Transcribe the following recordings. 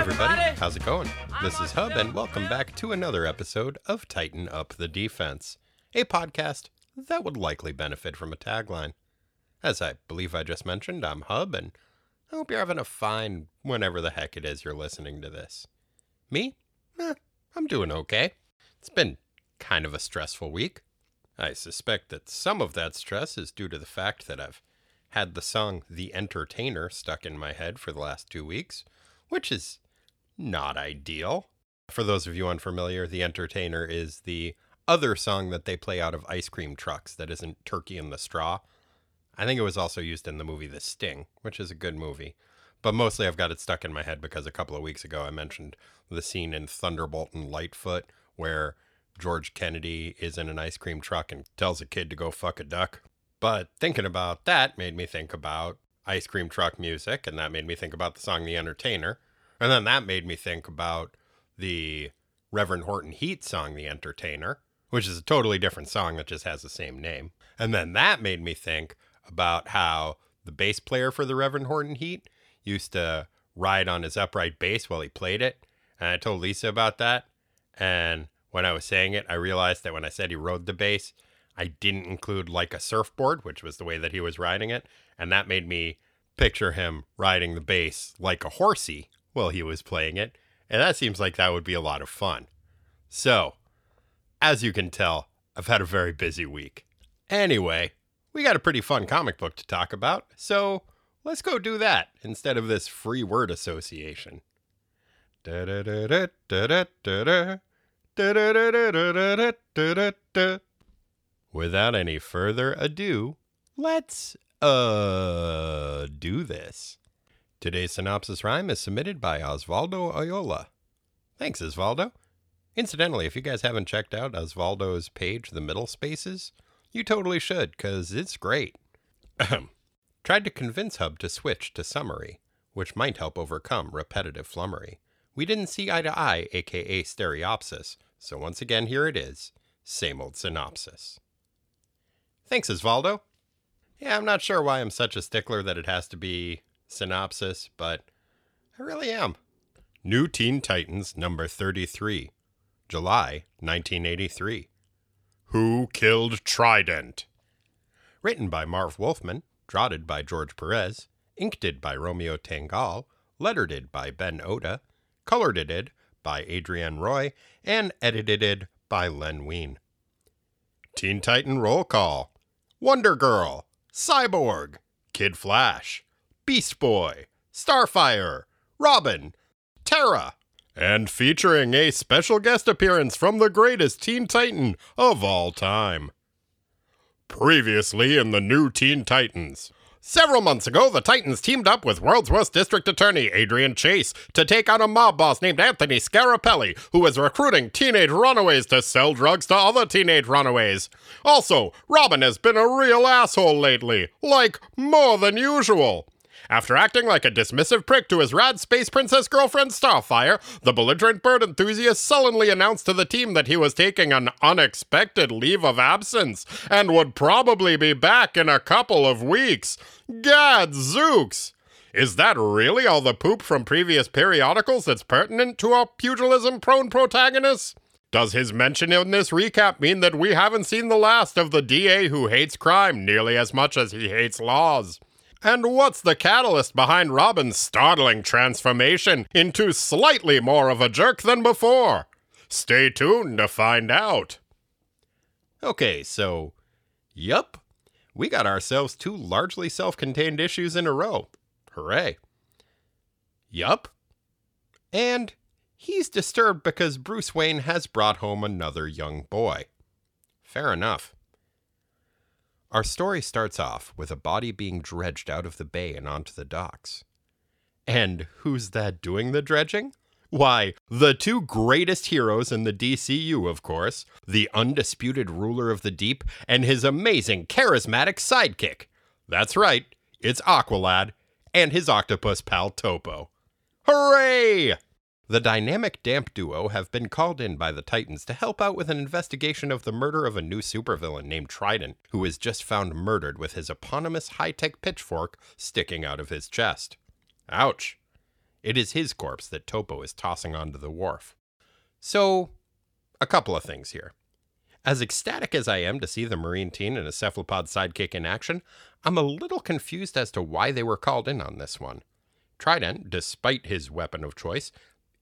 everybody. How's it going? This is Hub, and welcome back to another episode of Tighten Up the Defense, a podcast that would likely benefit from a tagline. As I believe I just mentioned, I'm Hub, and I hope you're having a fine whenever the heck it is you're listening to this. Me? Eh, I'm doing okay. It's been kind of a stressful week. I suspect that some of that stress is due to the fact that I've had the song The Entertainer stuck in my head for the last two weeks, which is not ideal. For those of you unfamiliar, The Entertainer is the other song that they play out of ice cream trucks that isn't Turkey in the Straw. I think it was also used in the movie The Sting, which is a good movie. But mostly I've got it stuck in my head because a couple of weeks ago I mentioned the scene in Thunderbolt and Lightfoot where George Kennedy is in an ice cream truck and tells a kid to go fuck a duck. But thinking about that made me think about ice cream truck music, and that made me think about the song The Entertainer. And then that made me think about the Reverend Horton Heat song The Entertainer, which is a totally different song that just has the same name. And then that made me think about how the bass player for the Reverend Horton Heat used to ride on his upright bass while he played it. And I told Lisa about that. And when I was saying it, I realized that when I said he rode the bass, I didn't include like a surfboard, which was the way that he was riding it. And that made me picture him riding the bass like a horsey while he was playing it. And that seems like that would be a lot of fun. So, as you can tell, I've had a very busy week. Anyway, we got a pretty fun comic book to talk about. So, let's go do that instead of this free word association. Without any further ado, let's uh do this. Today's synopsis rhyme is submitted by Osvaldo Oyola. Thanks, Osvaldo. Incidentally, if you guys haven't checked out Osvaldo's page, The Middle Spaces, you totally should, because it's great. Tried to convince Hub to switch to summary, which might help overcome repetitive flummery. We didn't see eye to eye, aka stereopsis, so once again, here it is same old synopsis. Thanks, Osvaldo. Yeah, I'm not sure why I'm such a stickler that it has to be synopsis, but I really am. New Teen Titans number 33, July 1983. Who Killed Trident? Written by Marv Wolfman, draughted by George Perez, inked by Romeo Tanghal, lettered by Ben Oda, colored by Adrienne Roy, and edited by Len Wein. Teen Titan Roll Call Wonder Girl, Cyborg, Kid Flash, Beast Boy, Starfire, Robin, Terra, and featuring a special guest appearance from the greatest Teen Titan of all time. Previously in the new Teen Titans. Several months ago, the Titans teamed up with World's Worst District Attorney Adrian Chase to take out a mob boss named Anthony Scarapelli, who was recruiting teenage runaways to sell drugs to other teenage runaways. Also, Robin has been a real asshole lately, like more than usual. After acting like a dismissive prick to his rad space princess girlfriend Starfire, the belligerent bird enthusiast sullenly announced to the team that he was taking an unexpected leave of absence and would probably be back in a couple of weeks. Gad zooks! Is that really all the poop from previous periodicals that's pertinent to our pugilism prone protagonist? Does his mention in this recap mean that we haven't seen the last of the DA who hates crime nearly as much as he hates laws? And what's the catalyst behind Robin's startling transformation into slightly more of a jerk than before? Stay tuned to find out. Okay, so, yup, we got ourselves two largely self contained issues in a row. Hooray. Yup. And he's disturbed because Bruce Wayne has brought home another young boy. Fair enough. Our story starts off with a body being dredged out of the bay and onto the docks. And who's that doing the dredging? Why, the two greatest heroes in the DCU, of course the undisputed ruler of the deep and his amazing, charismatic sidekick. That's right, it's Aqualad and his octopus pal Topo. Hooray! The dynamic Damp duo have been called in by the Titans to help out with an investigation of the murder of a new supervillain named Trident, who is just found murdered with his eponymous high tech pitchfork sticking out of his chest. Ouch. It is his corpse that Topo is tossing onto the wharf. So, a couple of things here. As ecstatic as I am to see the Marine teen and a cephalopod sidekick in action, I'm a little confused as to why they were called in on this one. Trident, despite his weapon of choice,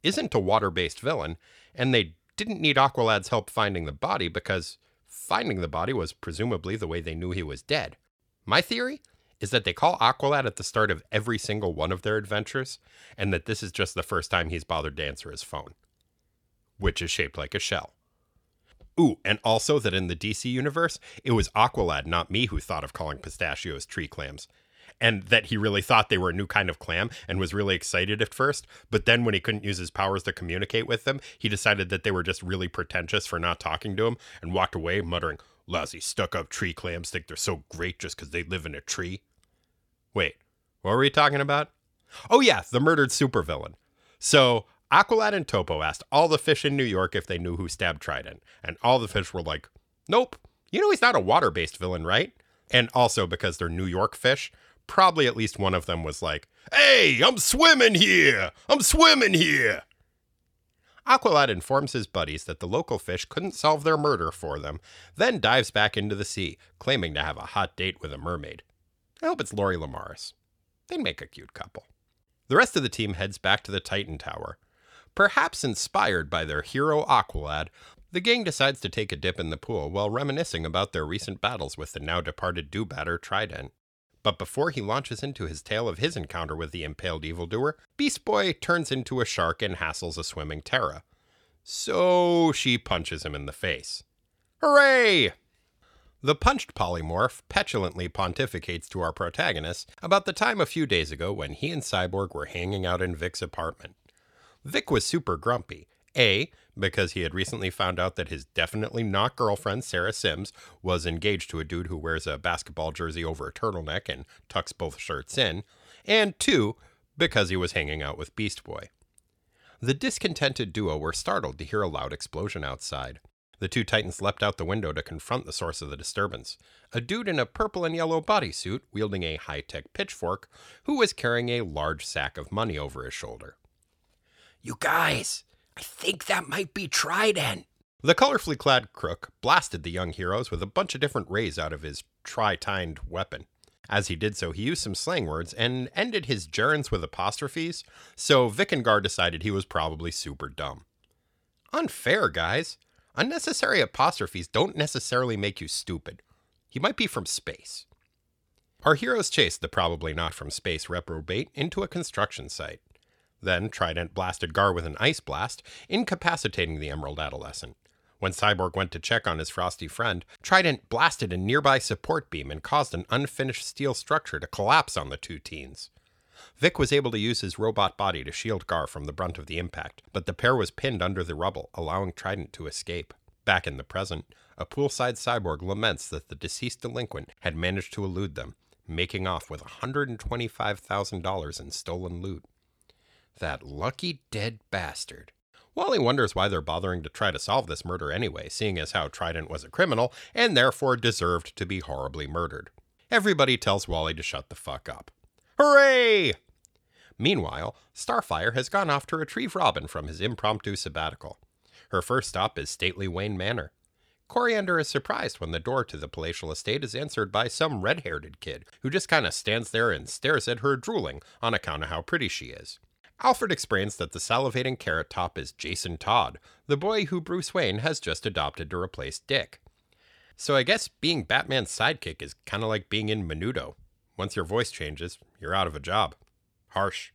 isn't a water based villain, and they didn't need Aqualad's help finding the body because finding the body was presumably the way they knew he was dead. My theory is that they call Aqualad at the start of every single one of their adventures, and that this is just the first time he's bothered to answer his phone, which is shaped like a shell. Ooh, and also that in the DC universe, it was Aqualad, not me, who thought of calling pistachios tree clams. And that he really thought they were a new kind of clam and was really excited at first. But then, when he couldn't use his powers to communicate with them, he decided that they were just really pretentious for not talking to him and walked away, muttering, Lousy stuck up tree clams think they're so great just because they live in a tree. Wait, what were we talking about? Oh, yeah, the murdered supervillain. So Aqualad and Topo asked all the fish in New York if they knew who stabbed Trident, and all the fish were like, Nope. You know he's not a water based villain, right? And also because they're New York fish, probably at least one of them was like, Hey, I'm swimming here! I'm swimming here! Aqualad informs his buddies that the local fish couldn't solve their murder for them, then dives back into the sea, claiming to have a hot date with a mermaid. I hope it's Lori Lemaris. They'd make a cute couple. The rest of the team heads back to the Titan Tower. Perhaps inspired by their hero Aqualad, the gang decides to take a dip in the pool while reminiscing about their recent battles with the now departed Dewbatter Trident. But before he launches into his tale of his encounter with the impaled evildoer, Beast Boy turns into a shark and hassles a swimming Terra. So she punches him in the face. Hooray! The punched polymorph petulantly pontificates to our protagonist about the time a few days ago when he and Cyborg were hanging out in Vic's apartment. Vic was super grumpy. A, because he had recently found out that his definitely not girlfriend, Sarah Sims, was engaged to a dude who wears a basketball jersey over a turtleneck and tucks both shirts in. And two, because he was hanging out with Beast Boy. The discontented duo were startled to hear a loud explosion outside. The two titans leapt out the window to confront the source of the disturbance a dude in a purple and yellow bodysuit wielding a high tech pitchfork who was carrying a large sack of money over his shoulder. You guys, I think that might be Trident. The colorfully clad crook blasted the young heroes with a bunch of different rays out of his tri-tined weapon. As he did so, he used some slang words and ended his gerunds with apostrophes, so Vic and Gar decided he was probably super dumb. Unfair, guys. Unnecessary apostrophes don't necessarily make you stupid. He might be from space. Our heroes chased the probably not from space reprobate into a construction site. Then Trident blasted Gar with an ice blast, incapacitating the Emerald Adolescent. When Cyborg went to check on his frosty friend, Trident blasted a nearby support beam and caused an unfinished steel structure to collapse on the two teens. Vic was able to use his robot body to shield Gar from the brunt of the impact, but the pair was pinned under the rubble, allowing Trident to escape. Back in the present, a poolside cyborg laments that the deceased delinquent had managed to elude them, making off with $125,000 in stolen loot. That lucky dead bastard. Wally wonders why they're bothering to try to solve this murder anyway, seeing as how Trident was a criminal and therefore deserved to be horribly murdered. Everybody tells Wally to shut the fuck up. Hooray! Meanwhile, Starfire has gone off to retrieve Robin from his impromptu sabbatical. Her first stop is stately Wayne Manor. Koriand'r is surprised when the door to the palatial estate is answered by some red haired kid who just kind of stands there and stares at her drooling on account of how pretty she is. Alfred explains that the salivating carrot top is Jason Todd, the boy who Bruce Wayne has just adopted to replace Dick. So I guess being Batman's sidekick is kind of like being in Menudo. Once your voice changes, you're out of a job. Harsh.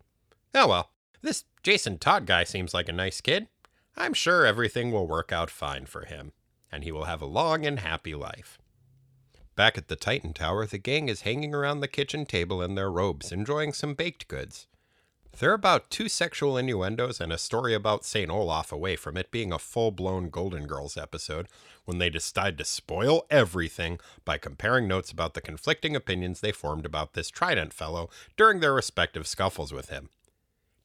Oh well, this Jason Todd guy seems like a nice kid. I'm sure everything will work out fine for him, and he will have a long and happy life. Back at the Titan Tower, the gang is hanging around the kitchen table in their robes, enjoying some baked goods. They're about two sexual innuendos and a story about St. Olaf away from it being a full blown Golden Girls episode when they decide to spoil everything by comparing notes about the conflicting opinions they formed about this Trident fellow during their respective scuffles with him.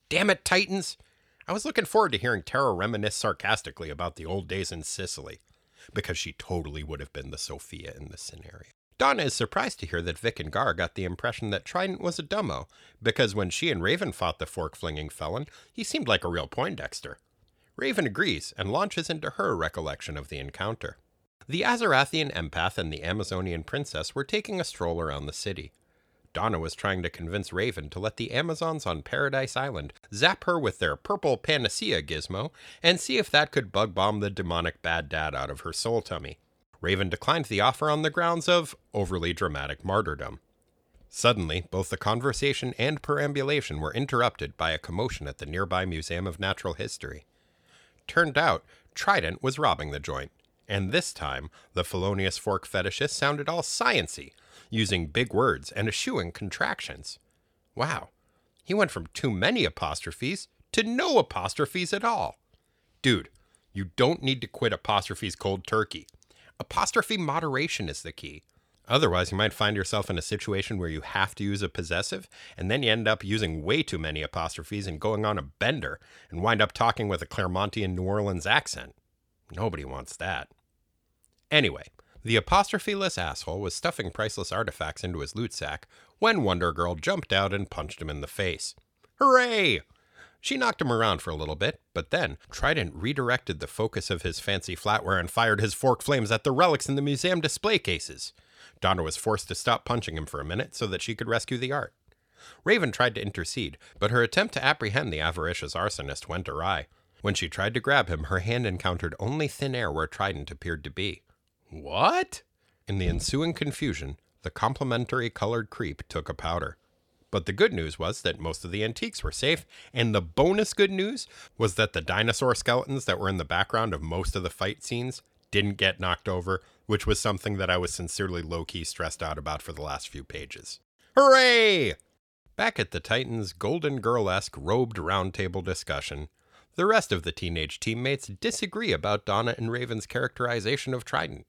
Damn it, Titans! I was looking forward to hearing Tara reminisce sarcastically about the old days in Sicily, because she totally would have been the Sophia in this scenario. Donna is surprised to hear that Vic and Gar got the impression that Trident was a dumbo, because when she and Raven fought the fork flinging felon, he seemed like a real Poindexter. Raven agrees and launches into her recollection of the encounter. The Azarathian empath and the Amazonian princess were taking a stroll around the city. Donna was trying to convince Raven to let the Amazons on Paradise Island zap her with their purple panacea gizmo and see if that could bug bomb the demonic bad dad out of her soul tummy. Raven declined the offer on the grounds of overly dramatic martyrdom. Suddenly, both the conversation and perambulation were interrupted by a commotion at the nearby Museum of Natural History. Turned out, Trident was robbing the joint, and this time the felonious fork fetishist sounded all sciency, using big words and eschewing contractions. Wow, he went from too many apostrophes to no apostrophes at all. Dude, you don't need to quit apostrophes cold turkey. Apostrophe moderation is the key. Otherwise, you might find yourself in a situation where you have to use a possessive, and then you end up using way too many apostrophes and going on a bender, and wind up talking with a Claremontian New Orleans accent. Nobody wants that. Anyway, the apostropheless asshole was stuffing priceless artifacts into his loot sack when Wonder Girl jumped out and punched him in the face. Hooray! She knocked him around for a little bit, but then Trident redirected the focus of his fancy flatware and fired his fork flames at the relics in the museum display cases. Donna was forced to stop punching him for a minute so that she could rescue the art. Raven tried to intercede, but her attempt to apprehend the avaricious arsonist went awry. When she tried to grab him, her hand encountered only thin air where Trident appeared to be. What? In the ensuing confusion, the complimentary colored creep took a powder. But the good news was that most of the antiques were safe, and the bonus good news was that the dinosaur skeletons that were in the background of most of the fight scenes didn't get knocked over, which was something that I was sincerely low key stressed out about for the last few pages. Hooray! Back at the Titans' Golden Girl esque robed roundtable discussion, the rest of the teenage teammates disagree about Donna and Raven's characterization of Trident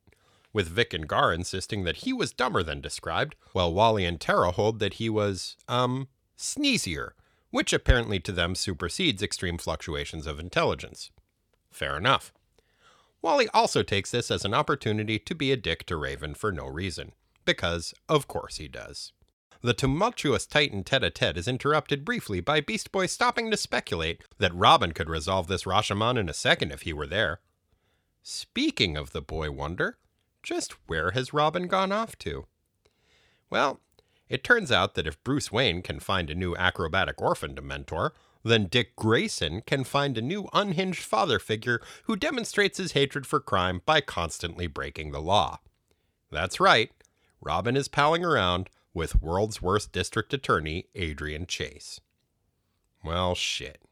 with Vic and Gar insisting that he was dumber than described, while Wally and Tara hold that he was, um, sneezier, which apparently to them supersedes extreme fluctuations of intelligence. Fair enough. Wally also takes this as an opportunity to be a dick to Raven for no reason, because of course he does. The tumultuous Titan tete a tete is interrupted briefly by Beast Boy stopping to speculate that Robin could resolve this Rashomon in a second if he were there. Speaking of the boy wonder, just where has Robin gone off to? Well, it turns out that if Bruce Wayne can find a new acrobatic orphan to mentor, then Dick Grayson can find a new unhinged father figure who demonstrates his hatred for crime by constantly breaking the law. That's right, Robin is palling around with world's worst district attorney, Adrian Chase. Well, shit.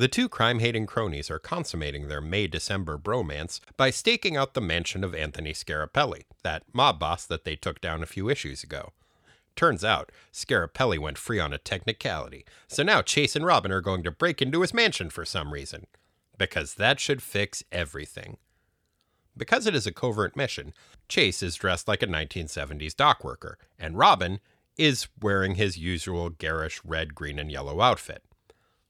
The two crime hating cronies are consummating their May December bromance by staking out the mansion of Anthony Scarapelli, that mob boss that they took down a few issues ago. Turns out, Scarapelli went free on a technicality, so now Chase and Robin are going to break into his mansion for some reason. Because that should fix everything. Because it is a covert mission, Chase is dressed like a 1970s dock worker, and Robin is wearing his usual garish red, green, and yellow outfit.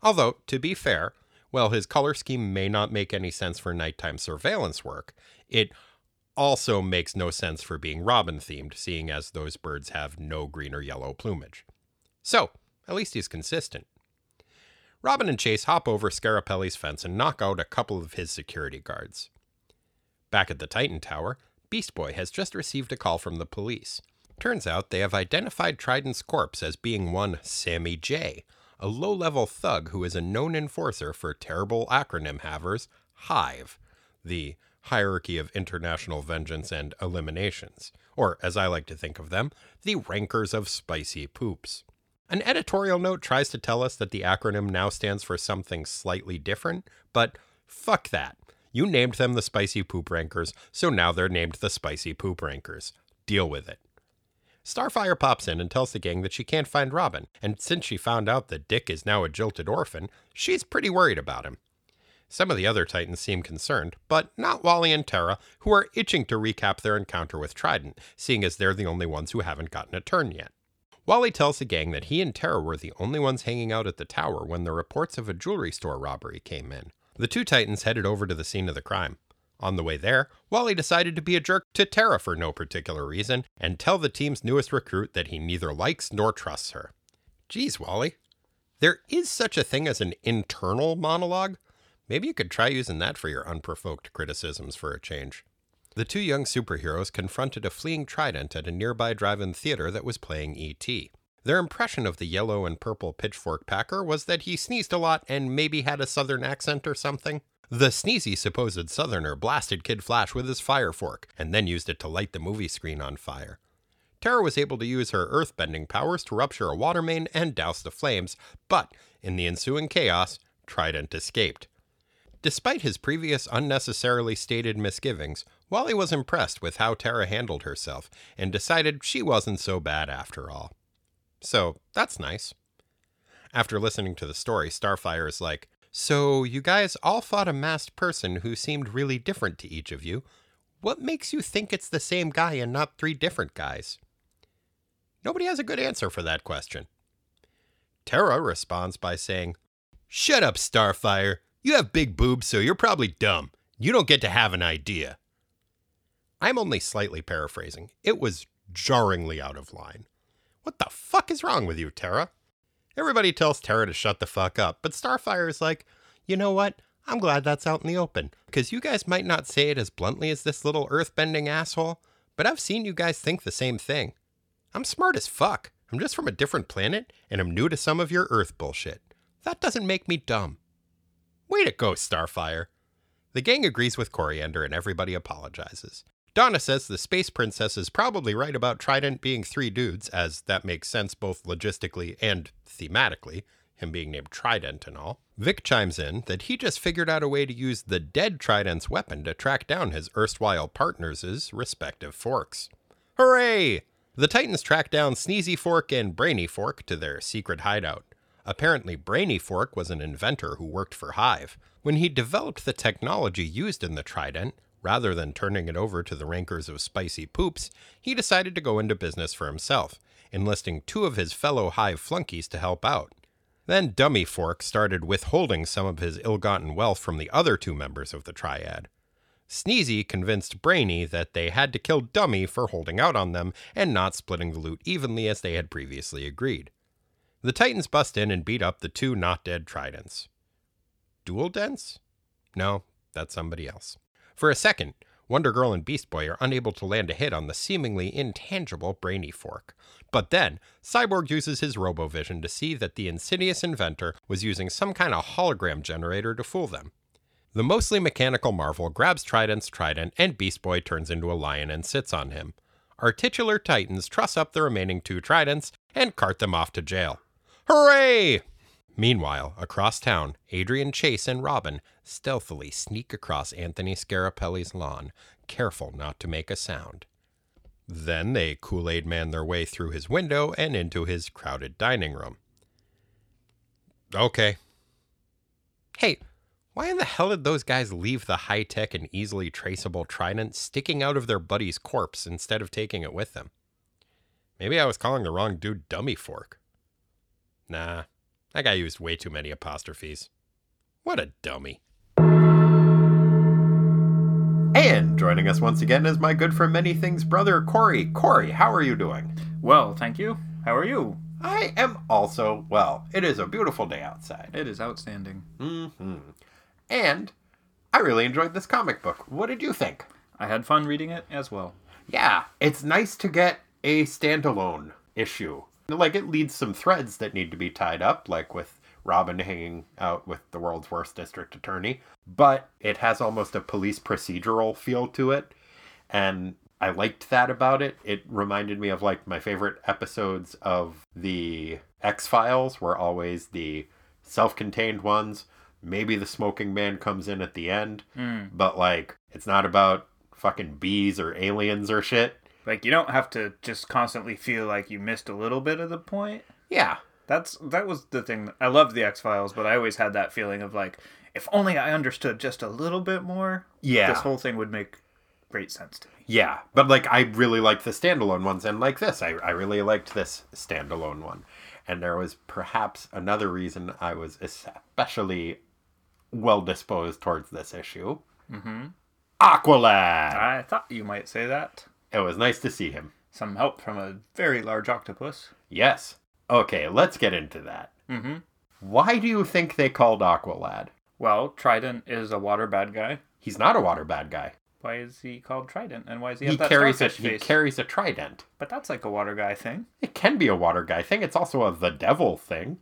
Although, to be fair, while his color scheme may not make any sense for nighttime surveillance work, it also makes no sense for being robin themed, seeing as those birds have no green or yellow plumage. So, at least he's consistent. Robin and Chase hop over Scarapelli's fence and knock out a couple of his security guards. Back at the Titan Tower, Beast Boy has just received a call from the police. Turns out they have identified Trident's corpse as being one Sammy J, a low level thug who is a known enforcer for terrible acronym havers, HIVE, the Hierarchy of International Vengeance and Eliminations, or as I like to think of them, the Rankers of Spicy Poops. An editorial note tries to tell us that the acronym now stands for something slightly different, but fuck that. You named them the Spicy Poop Rankers, so now they're named the Spicy Poop Rankers. Deal with it. Starfire pops in and tells the gang that she can't find Robin, and since she found out that Dick is now a jilted orphan, she's pretty worried about him. Some of the other Titans seem concerned, but not Wally and Tara, who are itching to recap their encounter with Trident, seeing as they're the only ones who haven't gotten a turn yet. Wally tells the gang that he and Tara were the only ones hanging out at the tower when the reports of a jewelry store robbery came in. The two Titans headed over to the scene of the crime. On the way there, Wally decided to be a jerk to Tara for no particular reason and tell the team's newest recruit that he neither likes nor trusts her. Geez, Wally. There is such a thing as an internal monologue. Maybe you could try using that for your unprovoked criticisms for a change. The two young superheroes confronted a fleeing trident at a nearby drive in theater that was playing E.T. Their impression of the yellow and purple pitchfork packer was that he sneezed a lot and maybe had a southern accent or something. The sneezy supposed southerner blasted Kid Flash with his fire fork and then used it to light the movie screen on fire. Tara was able to use her earthbending powers to rupture a water main and douse the flames, but in the ensuing chaos, Trident escaped. Despite his previous unnecessarily stated misgivings, Wally was impressed with how Tara handled herself and decided she wasn't so bad after all. So that's nice. After listening to the story, Starfire is like, So you guys all fought a masked person who seemed really different to each of you. What makes you think it's the same guy and not three different guys? Nobody has a good answer for that question. Tara responds by saying, Shut up, Starfire. You have big boobs, so you're probably dumb. You don't get to have an idea. I'm only slightly paraphrasing. It was jarringly out of line. What the fuck is wrong with you, Tara? Everybody tells Terra to shut the fuck up, but Starfire is like, you know what? I'm glad that's out in the open, because you guys might not say it as bluntly as this little earthbending asshole, but I've seen you guys think the same thing. I'm smart as fuck. I'm just from a different planet, and I'm new to some of your Earth bullshit. That doesn't make me dumb. Way to go, Starfire. The gang agrees with Koriand'r, and everybody apologizes. Donna says the Space Princess is probably right about Trident being three dudes, as that makes sense both logistically and thematically, him being named Trident and all. Vic chimes in that he just figured out a way to use the dead Trident's weapon to track down his erstwhile partners' respective forks. Hooray! The Titans track down Sneezy Fork and Brainy Fork to their secret hideout. Apparently, Brainy Fork was an inventor who worked for Hive. When he developed the technology used in the Trident, rather than turning it over to the rankers of spicy poops, he decided to go into business for himself, enlisting two of his fellow Hive flunkies to help out. Then Dummy Fork started withholding some of his ill gotten wealth from the other two members of the triad. Sneezy convinced Brainy that they had to kill Dummy for holding out on them and not splitting the loot evenly as they had previously agreed. The Titans bust in and beat up the two not dead tridents. Dual Dents? No, that's somebody else. For a second, Wonder Girl and Beast Boy are unable to land a hit on the seemingly intangible Brainy Fork. But then, Cyborg uses his RoboVision to see that the insidious inventor was using some kind of hologram generator to fool them. The mostly mechanical Marvel grabs Trident's trident, and Beast Boy turns into a lion and sits on him. Our titular Titans truss up the remaining two tridents and cart them off to jail. Hooray! Meanwhile, across town, Adrian Chase and Robin stealthily sneak across Anthony Scarapelli's lawn, careful not to make a sound. Then they Kool Aid man their way through his window and into his crowded dining room. Okay. Hey, why in the hell did those guys leave the high tech and easily traceable trident sticking out of their buddy's corpse instead of taking it with them? Maybe I was calling the wrong dude Dummy Fork. Nah, that guy used way too many apostrophes. What a dummy. And joining us once again is my good for many things brother, Corey. Corey, how are you doing? Well, thank you. How are you? I am also well. It is a beautiful day outside. It is outstanding. Mm-hmm. And I really enjoyed this comic book. What did you think? I had fun reading it as well. Yeah, it's nice to get a standalone issue. Like it leads some threads that need to be tied up, like with Robin hanging out with the world's worst district attorney, but it has almost a police procedural feel to it. And I liked that about it. It reminded me of like my favorite episodes of the X Files were always the self contained ones. Maybe the smoking man comes in at the end, Mm. but like it's not about fucking bees or aliens or shit. Like you don't have to just constantly feel like you missed a little bit of the point. Yeah. That's that was the thing. I loved the X Files, but I always had that feeling of like, if only I understood just a little bit more, Yeah. this whole thing would make great sense to me. Yeah, but like I really liked the standalone ones, and like this, I, I really liked this standalone one. And there was perhaps another reason I was especially well disposed towards this issue. Mm-hmm. Aqualad. I thought you might say that. It was nice to see him. Some help from a very large octopus. Yes. Okay, let's get into that. Mm-hmm. Why do you think they called Aqualad? Well, Trident is a water bad guy. He's not a water bad guy. Why is he called Trident? And why is he, He carries a starfish he carries a trident. but that's like a water guy thing. It can be a water guy thing. It's also a the devil thing.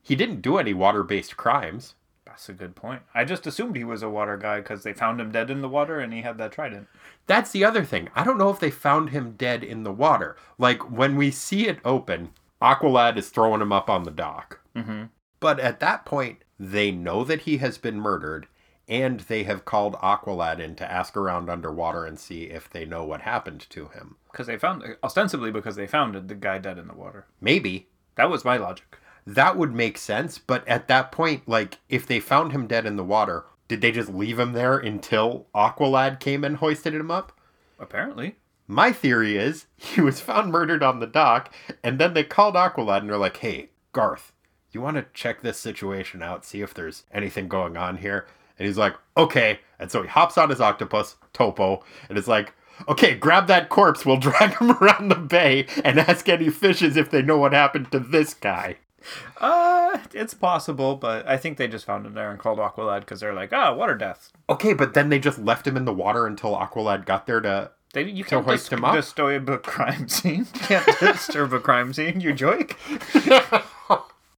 He didn't do any water-based crimes. That's a good point. I just assumed he was a water guy because they found him dead in the water and he had that trident. That's the other thing. I don't know if they found him dead in the water. Like when we see it open, Aqualad is throwing him up on the dock. Mm-hmm. But at that point, they know that he has been murdered, and they have called Aqualad in to ask around underwater and see if they know what happened to him. Because they found, ostensibly because they found the guy dead in the water. Maybe That was my logic. That would make sense, but at that point, like if they found him dead in the water, did they just leave him there until Aqualad came and hoisted him up? Apparently. My theory is he was found murdered on the dock, and then they called Aqualad and they're like, hey, Garth, you want to check this situation out, see if there's anything going on here? And he's like, okay. And so he hops on his octopus, Topo, and is like, okay, grab that corpse. We'll drag him around the bay and ask any fishes if they know what happened to this guy. Uh, it's possible, but I think they just found him there and called Aqualad because they're like, ah, water death. Okay, but then they just left him in the water until Aqualad got there to. They, you can't hoist dis- him up? disturb a crime scene. You can't disturb a crime scene, you joke.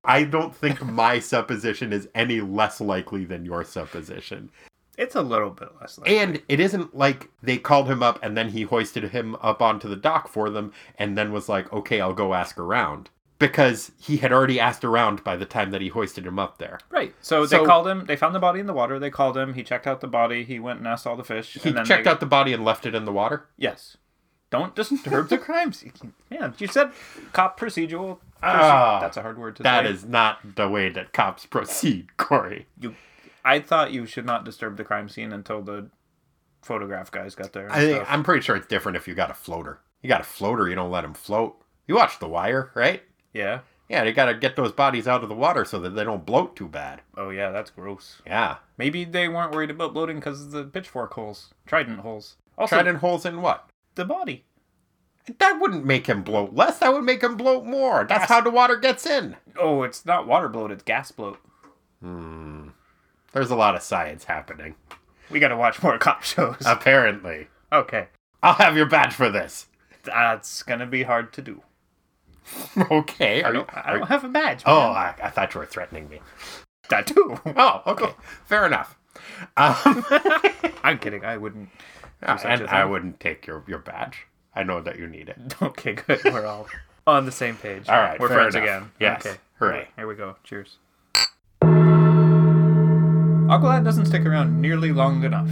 I don't think my supposition is any less likely than your supposition. It's a little bit less like And it isn't like they called him up and then he hoisted him up onto the dock for them and then was like, okay, I'll go ask around. Because he had already asked around by the time that he hoisted him up there. Right. So, they called him. They found the body in the water. They called him. He checked out the body. He went and asked all the fish. He and then checked they- out the body and left it in the water. Yes. Don't disturb the crime scene. Man, you said cop procedural. proce- Ah, that's a hard word to That say. That is not the way that cops proceed, Corey. You, I thought you should not disturb the crime scene until the photograph guys got there. I think, I'm pretty sure it's different if you got a floater. You got a floater, you don't let him float. You watch The Wire, right? Yeah. Yeah, they got to get those bodies out of the water so that they don't bloat too bad. Oh yeah, that's gross. Yeah. Maybe they weren't worried about bloating because of the pitchfork holes, trident holes. Also, Trident holes in what? the body. That wouldn't make him bloat less. That would make him bloat more. That's Gas. how the water gets in. Oh, it's not water bloat. It's gas bloat. Hmm. There's a lot of science happening. We got to watch more cop shows. Apparently. okay, I'll have your badge for this. that's gonna be hard to do. okay. I Are you, don't, I are you- don't have a badge. Oh. I, I thought you were threatening me. that too. Oh, okay. Fair enough. Um, I'm kidding. I wouldn't. and I wouldn't take your, your badge. I know that you need it. Okay, good. We're all on the same page. All right, we're fair friends enough. again. Yes, Okay. hooray. Right, here we go. Cheers. Aqualad doesn't stick around nearly long enough.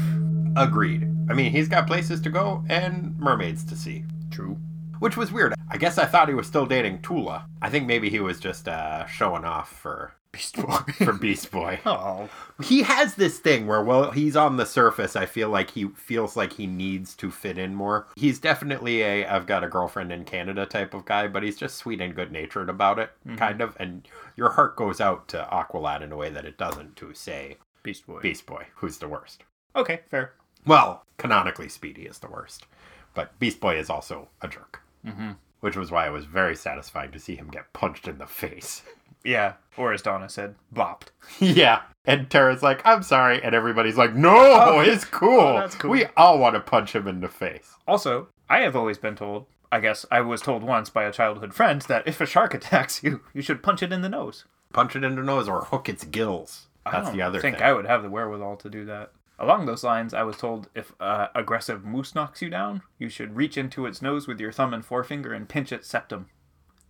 Agreed. I mean, he's got places to go and mermaids to see. True. Which was weird. I guess I thought he was still dating Tula. I think maybe he was just uh, showing off for Beast Boy. for Beast Boy. oh. he has this thing where well he's on the surface i feel like he feels like he needs to fit in more he's definitely a i've got a girlfriend in canada type of guy but he's just sweet and good natured about it kind of and your heart goes out to aqualad in a way that it doesn't to say Beast Boy. beast boy who's the worst Okay, fair. well canonically speedy is the worst but beast boy is also a jerk Mm-hmm. which was why it was very satisfying to see him get punched in the face Yeah, or as Donna said, bopped. Yeah. And Tara's like, I'm sorry. And everybody's like, no, Oh, it's cool. oh, that's cool. We all want to punch him in the face. Also, I have always been told, I guess I was told once by a childhood friend, that if a shark attacks you, you should punch it in the nose. Punch it in the nose or hook its gills. I That's the other thing. think thing. I would have the wherewithal to do that. Along those lines, I was told if uh, aggressive moose knocks you down, you should reach into its nose with your thumb and forefinger and pinch its septum.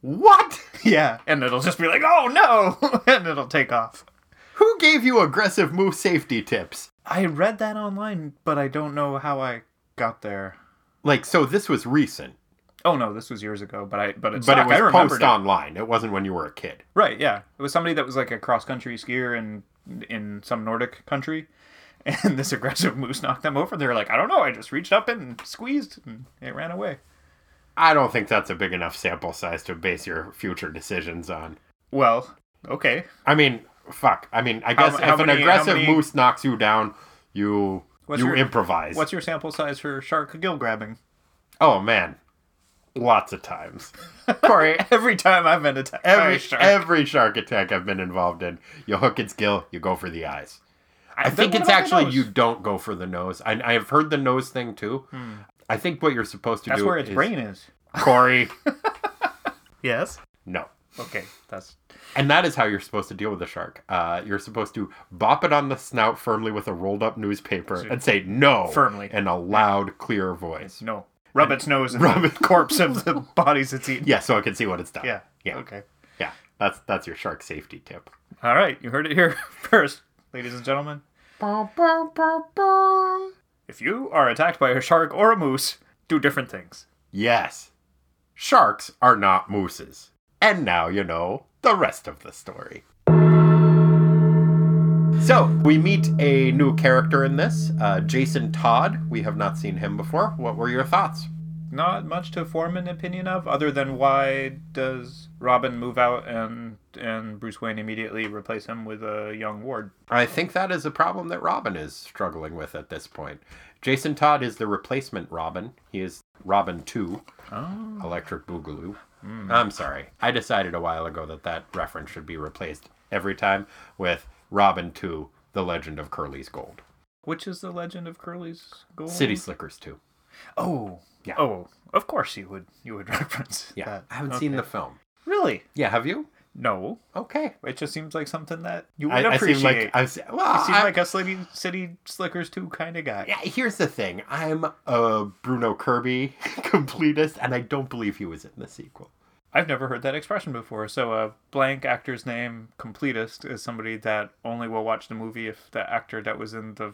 What? Yeah, and it'll just be like, "Oh no!" and it'll take off. Who gave you aggressive moose safety tips? I read that online, but I don't know how I got there. Like, so this was recent, Oh no, this was years ago, but I but it's but it was post online. It wasn't when you were a kid. Right, yeah. It was somebody that was like a cross country skier in in some Nordic country. And this aggressive moose knocked them over. They're like, I don't know, I just reached up and squeezed and it ran away. I don't think that's a big enough sample size to base your future decisions on. Well, okay. I mean, fuck. I mean, I guess how if an many- how aggressive many- moose knocks you down, you What's you your improvise. What's your sample size for shark gill grabbing? oh man, lots of times. Corey, Every time I've been attacked every shark, every shark attack I've been involved in, you hook its gill, you go for the eyes. I then think it's actually you don't go for the nose. I, I have heard the nose thing too. I think what you're supposed to That's do That's where its is, brain is. Corey. Yes. no. Okay, that's And that is how you're supposed to deal with a shark. Uh, you're supposed to bop it on the snout firmly with a rolled up newspaper and say no Firmly. in a loud, clear voice. no. Rub its nose in Rub the corpse of the bodies it's eaten. Yeah, so I can see what it's done. Yeah. Yeah. Okay. Yeah. That's that's your shark safety tip. All right, you heard it here first, ladies and gentlemen. If you are attacked by a shark or a moose, do different things. Yes. Sharks are not mooses. And now you know the rest of the story. So, we meet a new character in this, uh, Jason Todd. We have not seen him before. What were your thoughts? Not much to form an opinion of, other than why does Robin move out and and Bruce Wayne immediately replace him with a young Ward? I think that is a problem that Robin is struggling with at this point. Jason Todd is the replacement Robin. He is Robin 2, Oh, Electric Boogaloo. Hmm. I'm sorry. I decided a while ago that that reference should be replaced every time with Robin 2, The Legend of Curly's Gold. which is the Legend of Curly's Gold? City Slickers 2. Oh, Yeah. Oh, of course you would. You would reference. Yeah. that. I haven't seen the film. Really? Yeah, have you? No. Okay. It just seems like something that you would I, I seem like I've well, you seem I- like a City City Slickers 2 kind of guy. yeah, here's the thing. I'm a Bruno Kirby completist, and I don't believe he was in the sequel. I've never heard that expression before. So a blank actor's name, completist, is somebody that only will watch the movie if the actor that was in the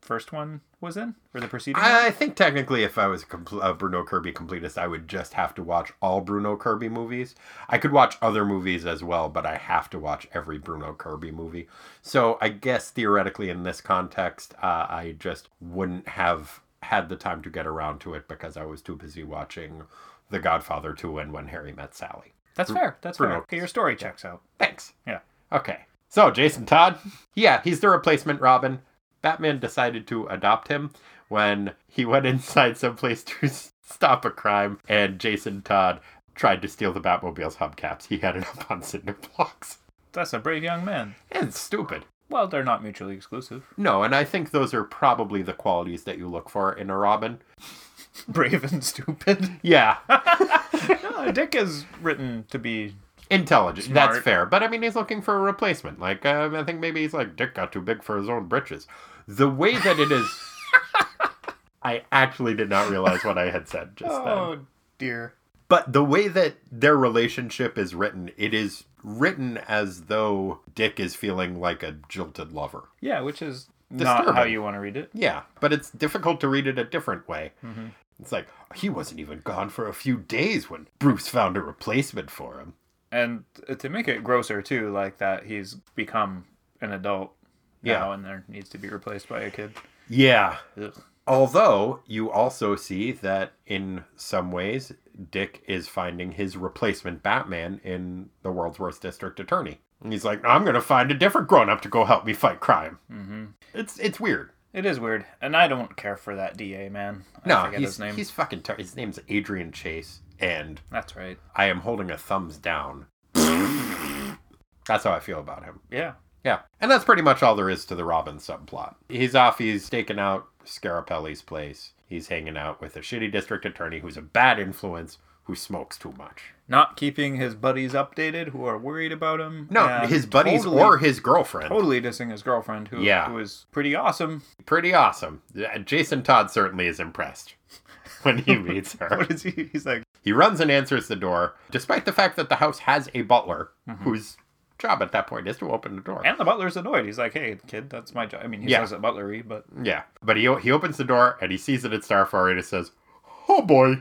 first one was in or the preceding one. I think technically, if I was a, compl- a Bruno Kirby completist, I would just have to watch all Bruno Kirby movies. I could watch other movies as well, but I have to watch every Bruno Kirby movie. So I guess theoretically, in this context, uh, I just wouldn't have had the time to get around to it because I was too busy watching The Godfather 2 and When Harry Met Sally. That's fair. That's Bruno. fair. Okay, your story checks out. Thanks. Yeah. Okay. So, Jason Todd, yeah, he's the replacement Robin. Batman decided to adopt him when he went inside someplace to stop a crime, and Jason Todd tried to steal the Batmobile's hubcaps. He had it up on cinder blocks. That's a brave young man. And stupid. Well, they're not mutually exclusive. No, and I think those are probably the qualities that you look for in a Robin. Brave and stupid. Yeah, no, Dick is written to be. intelligent. That's fair. But I mean, he's looking for a replacement. Like, uh, I think maybe he's like, Dick got too big for his own britches. The way that it is. I actually did not realize what I had said just oh, then. Oh dear. But the way that their relationship is written, it is written as though Dick is feeling like a jilted lover. Yeah, which is not how you want to read it. Yeah, but it's difficult to read it a different way. Mm-hmm. It's like, he wasn't even gone for a few days when Bruce found a replacement for him. And to make it grosser too, like that he's become an adult Yeah. now and there needs to be replaced by a kid. Yeah. Ugh. Although you also see that in some ways, Dick is finding his replacement Batman in the world's worst district attorney. And he's like, I'm going to find a different grown up to go help me fight crime. Mm-hmm. It's it's weird. It is weird, and I don't care for that DA man. I No, forget he's his name. he's fucking. Ter- his name's Adrian Chase, and That's right. I am holding a thumbs down. That's how I feel about him. Yeah. Yeah, and that's pretty much all there is to the Robin subplot. He's off. He's staking out Scarapelli's place. He's hanging out with a shitty district attorney who's a bad influence who smokes too much. Not keeping his buddies updated who are worried about him. No, his buddies totally- or his girlfriend. totally dissing his girlfriend, who Yeah. who is pretty awesome. Pretty awesome. Jason Todd certainly is impressed when he meets her. What is he? He's like, He runs and answers the door, despite the fact that the house has a butler Mm-hmm. whose job at that point is to open the door. and the butler's annoyed. He's like, "Hey, kid, that's my job." I mean, he Yeah. says it butlery, but Yeah, but he he opens the door and he sees that it's Starfire and he says, "Oh boy,"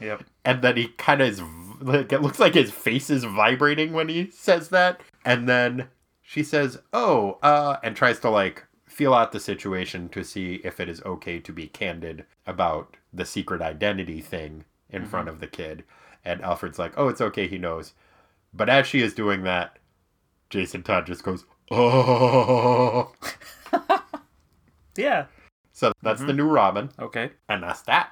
yep. and then he kind of is like it looks like his face is vibrating when he says that, and then she says, "Oh," uh, and tries to like feel out the situation to see if it is okay to be candid about the secret identity thing in front of the kid, and Alfred's like, "Oh, it's okay, he knows," but as she is doing that, Jason Todd just goes, "Oh." Yeah. So that's the mm-hmm. new Robin. Okay. And that's that.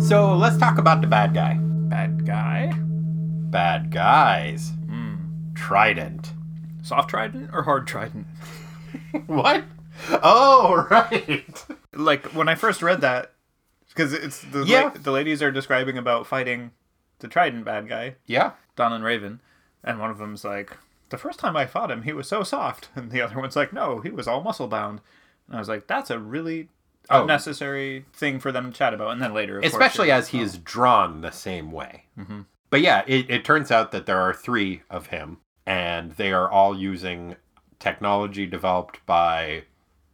So let's talk about the bad guy. Bad guy. Bad guys. Hmm. Trident. Soft trident or hard trident? what? Oh, right. Like when I first read that, because it's the la- Yeah. the ladies are describing about fighting the trident bad guy, Yeah. Don and Raven, and one of them's like, the first time I fought him, he was so soft, and the other one's like, no, he was all muscle bound, and I was like, that's a really Oh. unnecessary thing for them to chat about, and then later, of course, Especially you're as he oh. is drawn the same way. Mm-hmm. But yeah, it, it turns out that there are three of him, and they are all using technology developed by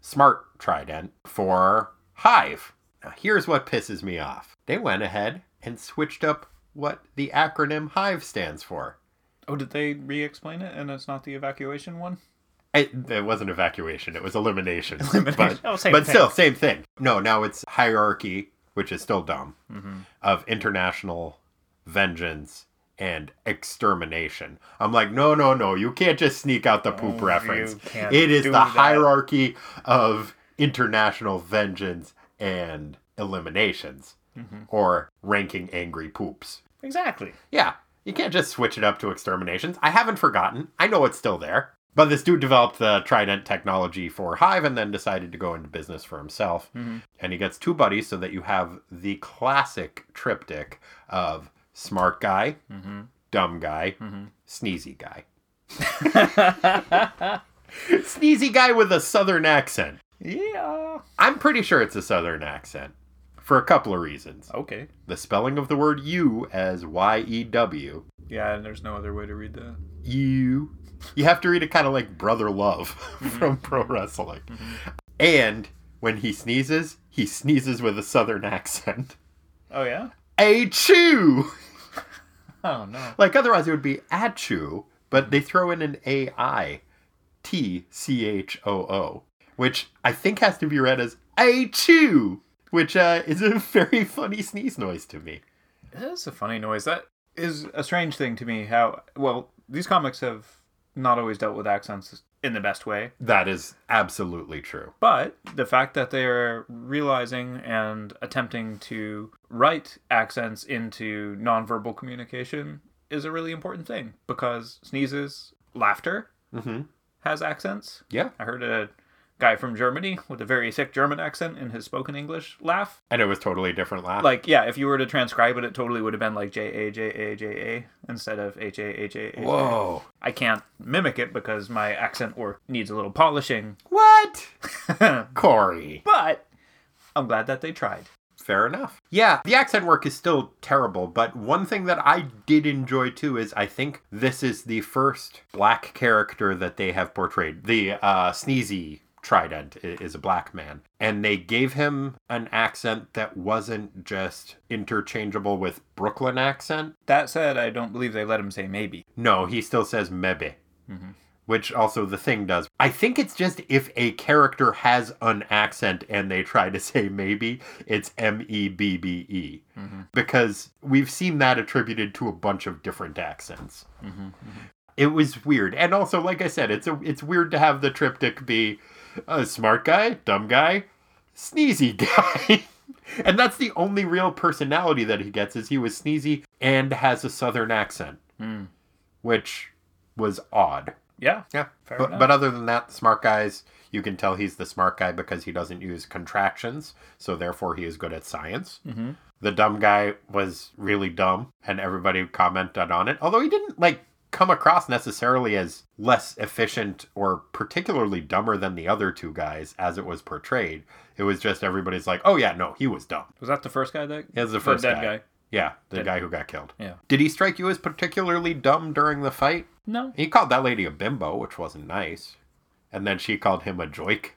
Smart Trident for Hive. Now, here's what pisses me off they went ahead and switched up what the acronym Hive stands for. Oh, did they re-explain it, and it's not the evacuation one? It, it wasn't evacuation, it was elimination. Elimination. But, Oh, same but thing. still, same thing. No, now it's hierarchy, which is still dumb, Mm-hmm. of international vengeance and extermination. I'm like, no, no, no, you can't just sneak out the poop Oh, reference. It is the that. hierarchy of international vengeance and eliminations, Mm-hmm. or ranking angry poops. Exactly. Yeah, you can't just switch it up to exterminations. I haven't forgotten. I know it's still there. But this dude developed the Trident technology for Hive and then decided to go into business for himself. Mm-hmm. And he gets two buddies so that you have the classic triptych of smart guy, mm-hmm. dumb guy, mm-hmm. sneezy guy. sneezy guy with a southern accent. Yeah. I'm pretty sure it's a southern accent for a couple of reasons. Okay. The spelling of the word you as Y E W Yeah, and there's no other way to read that. you. You have to read it kind of like Brother Love mm-hmm. from pro wrestling. Mm-hmm. And when he sneezes, he sneezes with a southern accent. Oh yeah. A chew! Oh no. Like otherwise it would be achoo, but they throw in an A I T C H O O, which I think has to be read as a chew, which uh, is a very funny sneeze noise to me. That's a funny noise. That is a strange thing to me. How well these comics have not always dealt with accents in the best way, That is absolutely true. but the fact that they are realizing and attempting to write accents into nonverbal communication is a really important thing because sneezes, laughter Mm-hmm. has accents. Yeah. I heard a guy from Germany with a very thick German accent in his spoken English laugh. And it was totally different laugh. Like, yeah, if you were to transcribe it, it totally would have been like J A J A J A instead of H A H A. Whoa. I can't mimic it because my accent work needs a little polishing. What? Corey. But I'm glad that they tried. Fair enough. Yeah, the accent work is still terrible, but one thing that I did enjoy too is I think this is the first black character that they have portrayed. The uh, Sneezy Trident is a black man. And they gave him an accent that wasn't just interchangeable with Brooklyn accent. That said, I don't believe they let him say maybe. No, he still says maybe. Mm-hmm. Which also the thing does. I think it's just if a character has an accent and they try to say maybe, it's M E B B E. Mm-hmm. Because we've seen that attributed to a bunch of different accents. Mm-hmm. It was weird. And also, like I said, it's a, it's weird to have the triptych be a smart guy, dumb guy, sneezy guy. and that's the only real personality that he gets is he was sneezy and has a southern accent which was odd. Yeah. Yeah. Fair but, enough. but other than that, smart guys, you can tell he's the smart guy because he doesn't use contractions, so therefore he is good at science. Mm-hmm. The dumb guy was really dumb, and everybody commented on it, although he didn't like come across necessarily as less efficient or particularly dumber than the other two guys as it was portrayed. It was just everybody's like, "Oh yeah, no, he was dumb." Was that the first guy that? He was the first dead guy. guy. Yeah, the guy who got killed. Yeah. Did he strike you as particularly dumb during the fight? No. He called that lady a bimbo, which wasn't nice. And then she called him a joik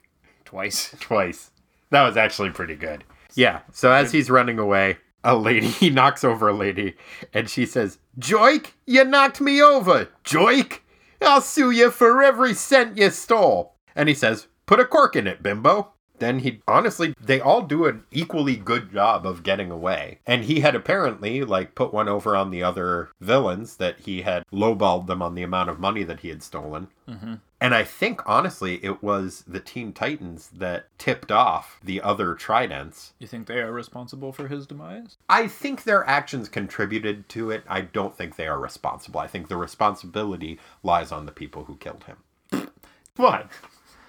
Twice. twice. That was actually pretty good. Yeah. So as he's running away, a lady, he knocks over a lady, and she says, Joik, you knocked me over. Joik, I'll sue you for every cent you stole. And he says, Put a cork in it, bimbo. Then he honestly they all do an equally good job of getting away. And he had apparently like put one over on the other villains that he had lowballed them on the amount of money that he had stolen. Mm-hmm. And i think honestly it was the teen titans that tipped off the other tridents. You think they are responsible for his demise? i think their actions contributed to it. I don't think they are responsible. I think the responsibility lies on the people who killed him. What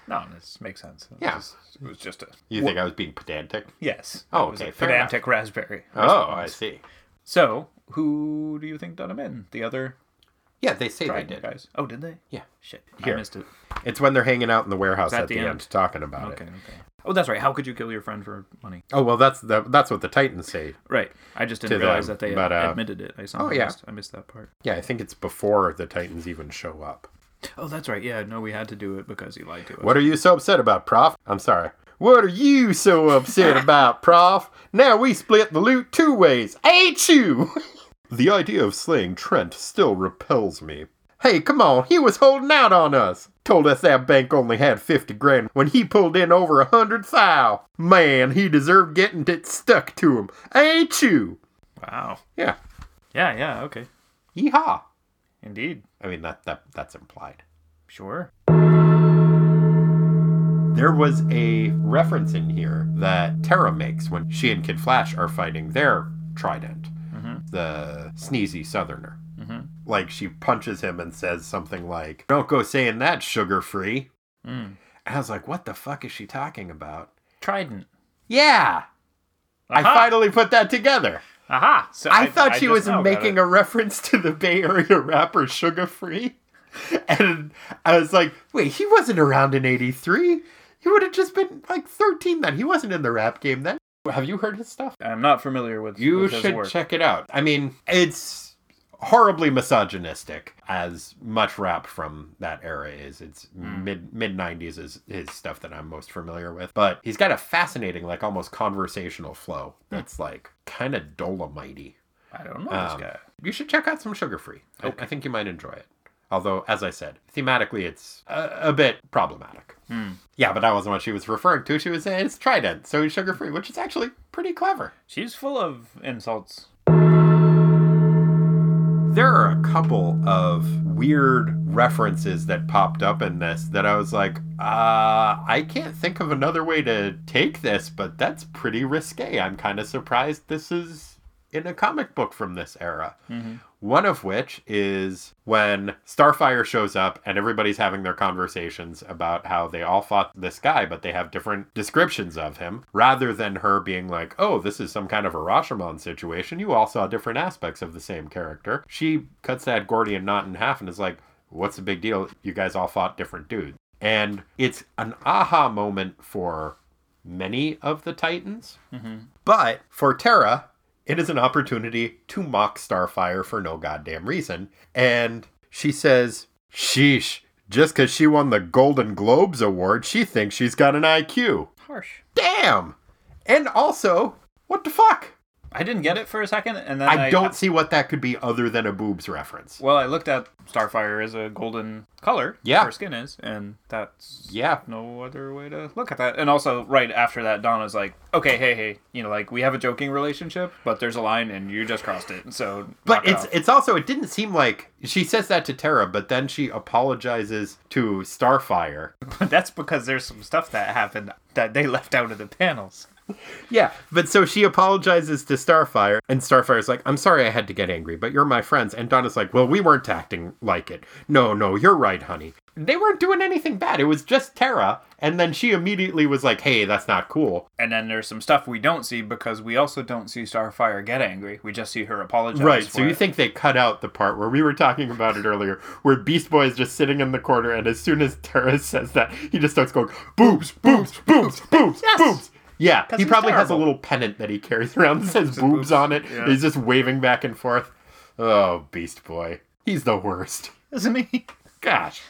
No, this makes sense. It Yeah. was- it was just a you think i was being pedantic yes. Oh, it was okay, a fair pedantic raspberry. oh i see So, who do you think done him in? The other yeah they say they Trident did guys? Oh, did they? yeah Shit, Here. I missed it. It's when they're hanging out in the warehouse at the, end? talking about Okay, it. okay. Oh, that's right. How could you kill your friend for money? Oh well, that's the that's what the Titans say. Right. I just didn't To realize them, that they but, uh, admitted it. I somehow oh, yeah. missed, I missed that part. Yeah, I think it's before the Titans even show up. Oh, that's right. Yeah, no, we had to do it because he lied to us. What are you so upset about, Prof? I'm sorry. What are you so upset about, Prof? Now we split the loot two ways, ain't you? the idea of slaying Trent still repels me. Hey, come on, he was holding out on us. Told us that bank only had 50 grand when he pulled in over a hundred thou. Man, he deserved getting it stuck to him, ain't you? Wow. Yeah. Yeah, yeah, okay. Yeehaw. Indeed. I mean that that that's implied. Sure. There was a reference in here that Terra makes when she and Kid Flash are fighting their trident, the sneezy southerner. Like she punches him and says something like, "Don't go saying that, sugar free." Mm. I was like, "What the fuck is she talking about?" Trident. Yeah, I finally put that together. Aha! So I, thought she just was making a reference to the Bay Area rapper Suga Free. And I was like, wait, he wasn't around in 83. He would have just been like 13 then. He wasn't in the rap game then. Have you heard his stuff? I'm not familiar with. You with should work. check it out. I mean, it's horribly misogynistic as much rap from that era is. It's Hmm. mid mid 90s is his stuff that I'm most familiar with. But he's got a fascinating like almost conversational flow Hmm. that's like kind of dolomitey. I don't know Um, this guy. You should check out some Suga Free. I, I think you might enjoy it. Although, as I said, thematically it's a, a bit problematic. Hmm. Yeah, but that wasn't what she was referring to. She was saying it's Trident, so he's sugar free, which is actually pretty clever. She's full of insults. There are a couple of weird references that popped up in this that I was like, uh, I can't think of another way to take this, but that's pretty risque. I'm kind of surprised this is in a comic book from this era. Mm-hmm. One of which is when Starfire shows up and everybody's having their conversations about how they all fought this guy, but they have different descriptions of him. Rather than her being like, oh, this is some kind of a Rashomon situation, you all saw different aspects of the same character. She cuts that Gordian knot in half and is like, what's the big deal? You guys all fought different dudes. And it's an aha moment for many of the Titans. Mm-hmm. But for Terra, it is an opportunity to mock Starfire for no goddamn reason. And she says, Sheesh, just because she won the Golden Globes Award, she thinks she's got an IQ. Harsh. Damn! And also, what the fuck? I didn't get it for a second, and then I, I don't see what that could be other than a boobs reference. Well, I looked at Starfire as a golden color. Yeah. Her skin is, and that's Yeah. no other way to look at that. And also, right after that, Donna's like, "Okay, hey, hey, you know, like we have a joking relationship, but there's a line, and you just crossed it. So, But it it's off." it's also it didn't seem like she says that to Terra, but then she apologizes to Starfire. that's because there's some stuff that happened that they left out of the panels. Yeah, but so she apologizes to Starfire, and Starfire's like, I'm sorry I had to get angry, but you're my friends. And Donna's like, Well, we weren't acting like it. No, no, you're right, honey. They weren't doing anything bad. It was just Terra. And then she immediately was like, Hey, that's not cool. And then there's some stuff we don't see because we also don't see Starfire get angry. We just see her apologize. Right. So you it. think they cut out the part where we were talking about it earlier, where Beast Boy is just sitting in the corner, and as soon as Terra says that, he just starts going, Boobs, boobs, boobs, boobs, boobs. Yeah, he he's probably has a little pennant that he carries around that says boobs, boobs, on it. yeah. He's just waving back and forth. Oh, Beast Boy. He's the worst. Isn't he? Gosh.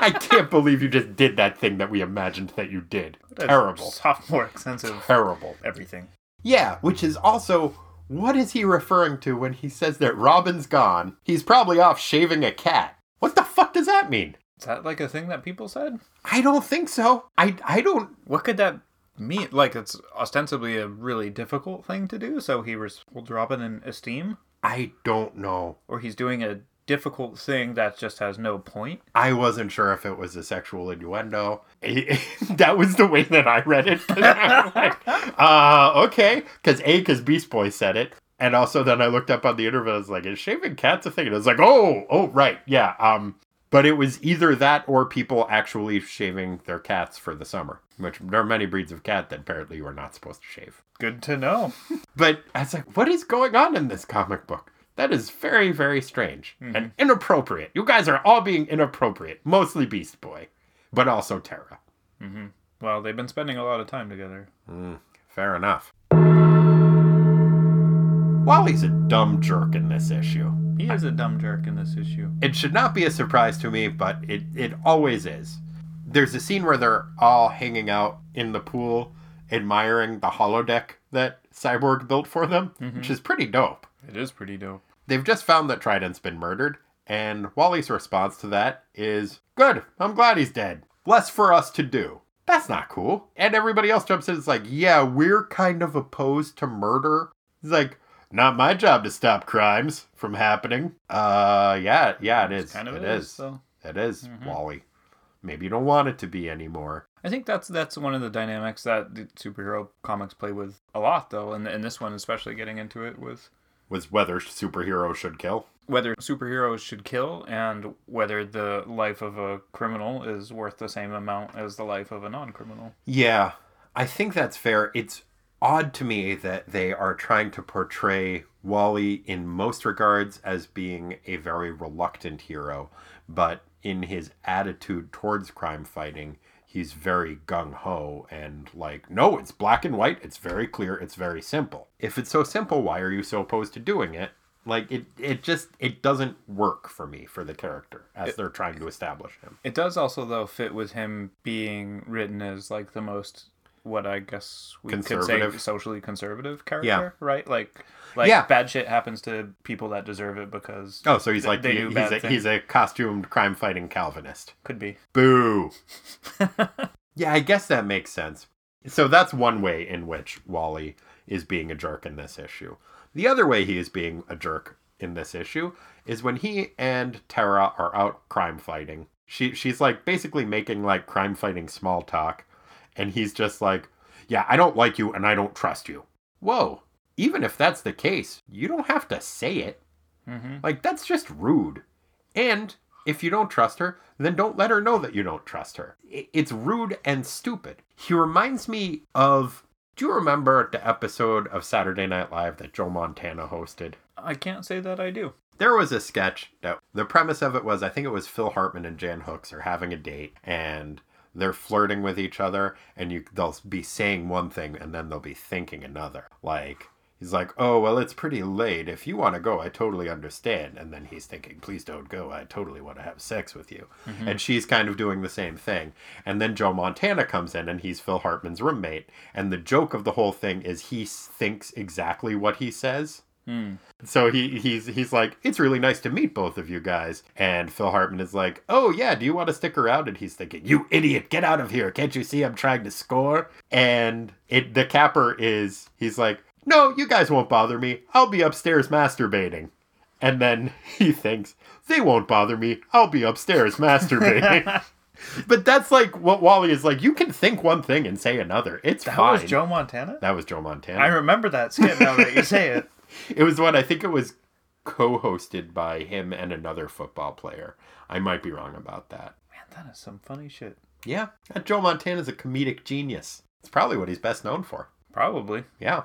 I can't believe you just did that thing that we imagined that you did. Terrible. Sophomore extensive Terrible. everything. Yeah, which is also what is he referring to when he says that Robin's gone? He's probably off shaving a cat. What the fuck does that mean? Is that like a thing that people said? I don't think so. I I don't What could that Me, like it's ostensibly a really difficult thing to do, so he res- will drop it in esteem, I don't know. or he's doing a difficult thing that just has no point. I wasn't sure if it was a sexual innuendo. that was the way that I read it like, uh, okay. Because A, because Beast Boy said it. And also then I looked up on the internet, I was like, is shaving cats a thing? And I was like, oh, oh, right. Yeah. Um, but it was either that or people actually shaving their cats for the summer, which there are many breeds of cat that apparently you are not supposed to shave. Good to know. But I was like, what is going on in this comic book? That is very, very strange and inappropriate. You guys are all being inappropriate, mostly Beast Boy, but also Terra. Mm-hmm. Well, they've been spending a lot of time together. Mm, Fair enough. Wally's a dumb jerk in this issue. He is a dumb jerk in this issue. It should not be a surprise to me, but it, it always is. There's a scene where they're all hanging out in the pool, admiring the holodeck that Cyborg built for them, mm-hmm. which is pretty dope. It is pretty dope. They've just found that Trident's been murdered, and Wally's response to that is, Good, I'm glad he's dead. Less for us to do. That's not cool. And everybody else jumps in. It's like, yeah, we're kind of opposed to murder. It's like, not my job to stop crimes from happening. Uh, yeah, yeah, it is. Kind of it is. is. So It is, Wally. Maybe you don't want it to be anymore. I think that's that's one of the dynamics that the superhero comics play with a lot, though, and and this one especially getting into it with Was whether superheroes should kill. whether superheroes should kill and whether the life of a criminal is worth the same amount as the life of a non-criminal. Yeah, I think that's fair. It's odd to me that they are trying to portray Wally in most regards as being a very reluctant hero, but in his attitude towards crime fighting, he's very gung ho and like, no, it's black and white, it's very clear, it's very simple. If it's so simple, why are you so opposed to doing it? Like it, it just it doesn't work for me for the character as they're trying to establish him. It does also though fit with him being written as like the most what I guess we could say socially conservative character, Yeah. right? Like like Yeah. bad shit happens to people that deserve it because Oh, so he's They- like they the- do he's bad a, things. he's a costumed crime fighting Calvinist. could be. Boo. yeah, I guess that makes sense. So that's one way in which Wally is being a jerk in this issue. The other way he is being a jerk in this issue is when he and Terra are out crime fighting. She she's like basically making like crime fighting small talk and he's just like, "Yeah, I don't like you and I don't trust you." Whoa. Even if that's the case, you don't have to say it. Mm-hmm. Like, that's just rude. And if you don't trust her, then don't let her know that you don't trust her. It's rude and stupid. He reminds me of. Do you remember the episode of Saturday Night Live that Joe Montana hosted? I can't say that I do. There was a sketch that the premise of it was I think it was Phil Hartman and Jan Hooks are having a date and they're flirting with each other and you they'll be saying one thing and then they'll be thinking another. Like he's like, "Oh, well it's pretty late. If you want to go, I totally understand." And then he's thinking, "Please don't go. I totally want to have sex with you." Mm-hmm. And she's kind of doing the same thing. And then Joe Montana comes in and he's Phil Hartman's roommate. And the joke of the whole thing is he thinks exactly what he says. Hmm. So he he's he's like, it's really nice to meet both of you guys. And Phil Hartman is like, oh yeah, do you want to stick around? And he's thinking, you idiot, get out of here! Can't you see I'm trying to score? And it the capper is he's like, no, you guys won't bother me. I'll be upstairs masturbating. And then he thinks, they won't bother me. I'll be upstairs masturbating. but that's like what Wally is like. You can think one thing and say another. It's That fine. was Joe Montana? That was Joe Montana. I remember that skit now that you say it. It was what I think it was co-hosted by him and another football player. I might be wrong about that. Man, that is some funny shit. Yeah, Joe Montana's a comedic genius. It's probably what he's best known for. Probably. Yeah.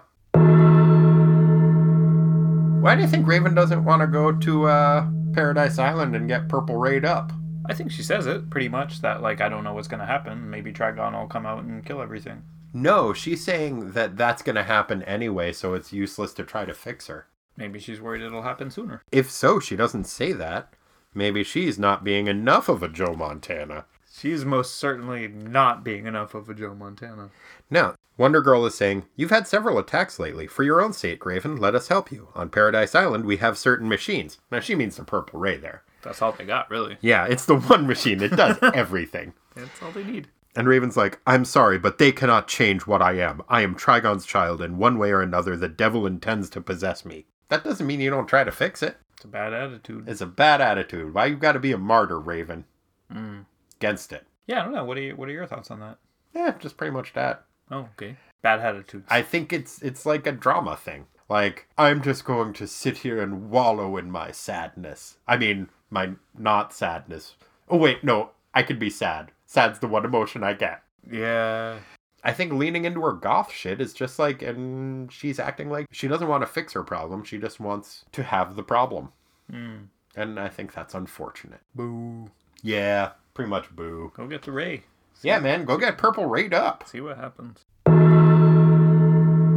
Why do you think Raven doesn't want to go to uh, Paradise Island and get Purple Rayed up? I think she says it pretty much that like I don't know what's gonna happen. Maybe Trigon will come out and kill everything. No, she's saying that that's going to happen anyway, so it's useless to try to fix her. Maybe she's worried it'll happen sooner. If so, she doesn't say that. Maybe she's not being enough of a Joe Montana. She's most certainly not being enough of a Joe Montana. Now, Wonder Girl is saying, You've had several attacks lately. For your own sake, Raven, let us help you. On Paradise Island, we have certain machines. Now, she means the Purple Ray there. That's all they got, really. Yeah, it's the one machine that does everything. That's all they need. And Raven's like, I'm sorry, but they cannot change what I am. I am Trigon's child, and one way or another, the devil intends to possess me. That doesn't mean you don't try to fix it. It's a bad attitude. It's a bad attitude. Why you got to be a martyr, Raven? Hmm. Against it. Yeah, I don't know. What are you, what are your thoughts on that? Yeah, just pretty much that. Oh, okay. Bad attitude. I think it's it's like a drama thing. Like I'm just going to sit here and wallow in my sadness. I mean, my not sadness. Oh wait, no, I could be sad. Sad's the one emotion I get. yeah. I think leaning into her goth shit is just like, and she's acting like she doesn't want to fix her problem. She just wants to have the problem. Mm. And I think that's unfortunate. Boo. Yeah, pretty much boo. Go get the Ray. Yeah, man, go get purple rayed up. See what happens.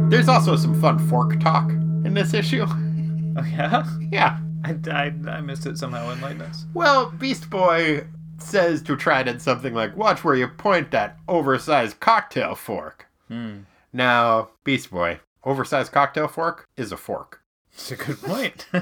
There's also some fun fork talk in this issue. Oh, yeah? yeah. I, I, I missed it somehow. Enlighten us. Well, Beast Boy says to Trident something like, Watch where you point that oversized cocktail fork. Hmm. Now, Beast Boy, oversized cocktail fork is a fork. It's a good point.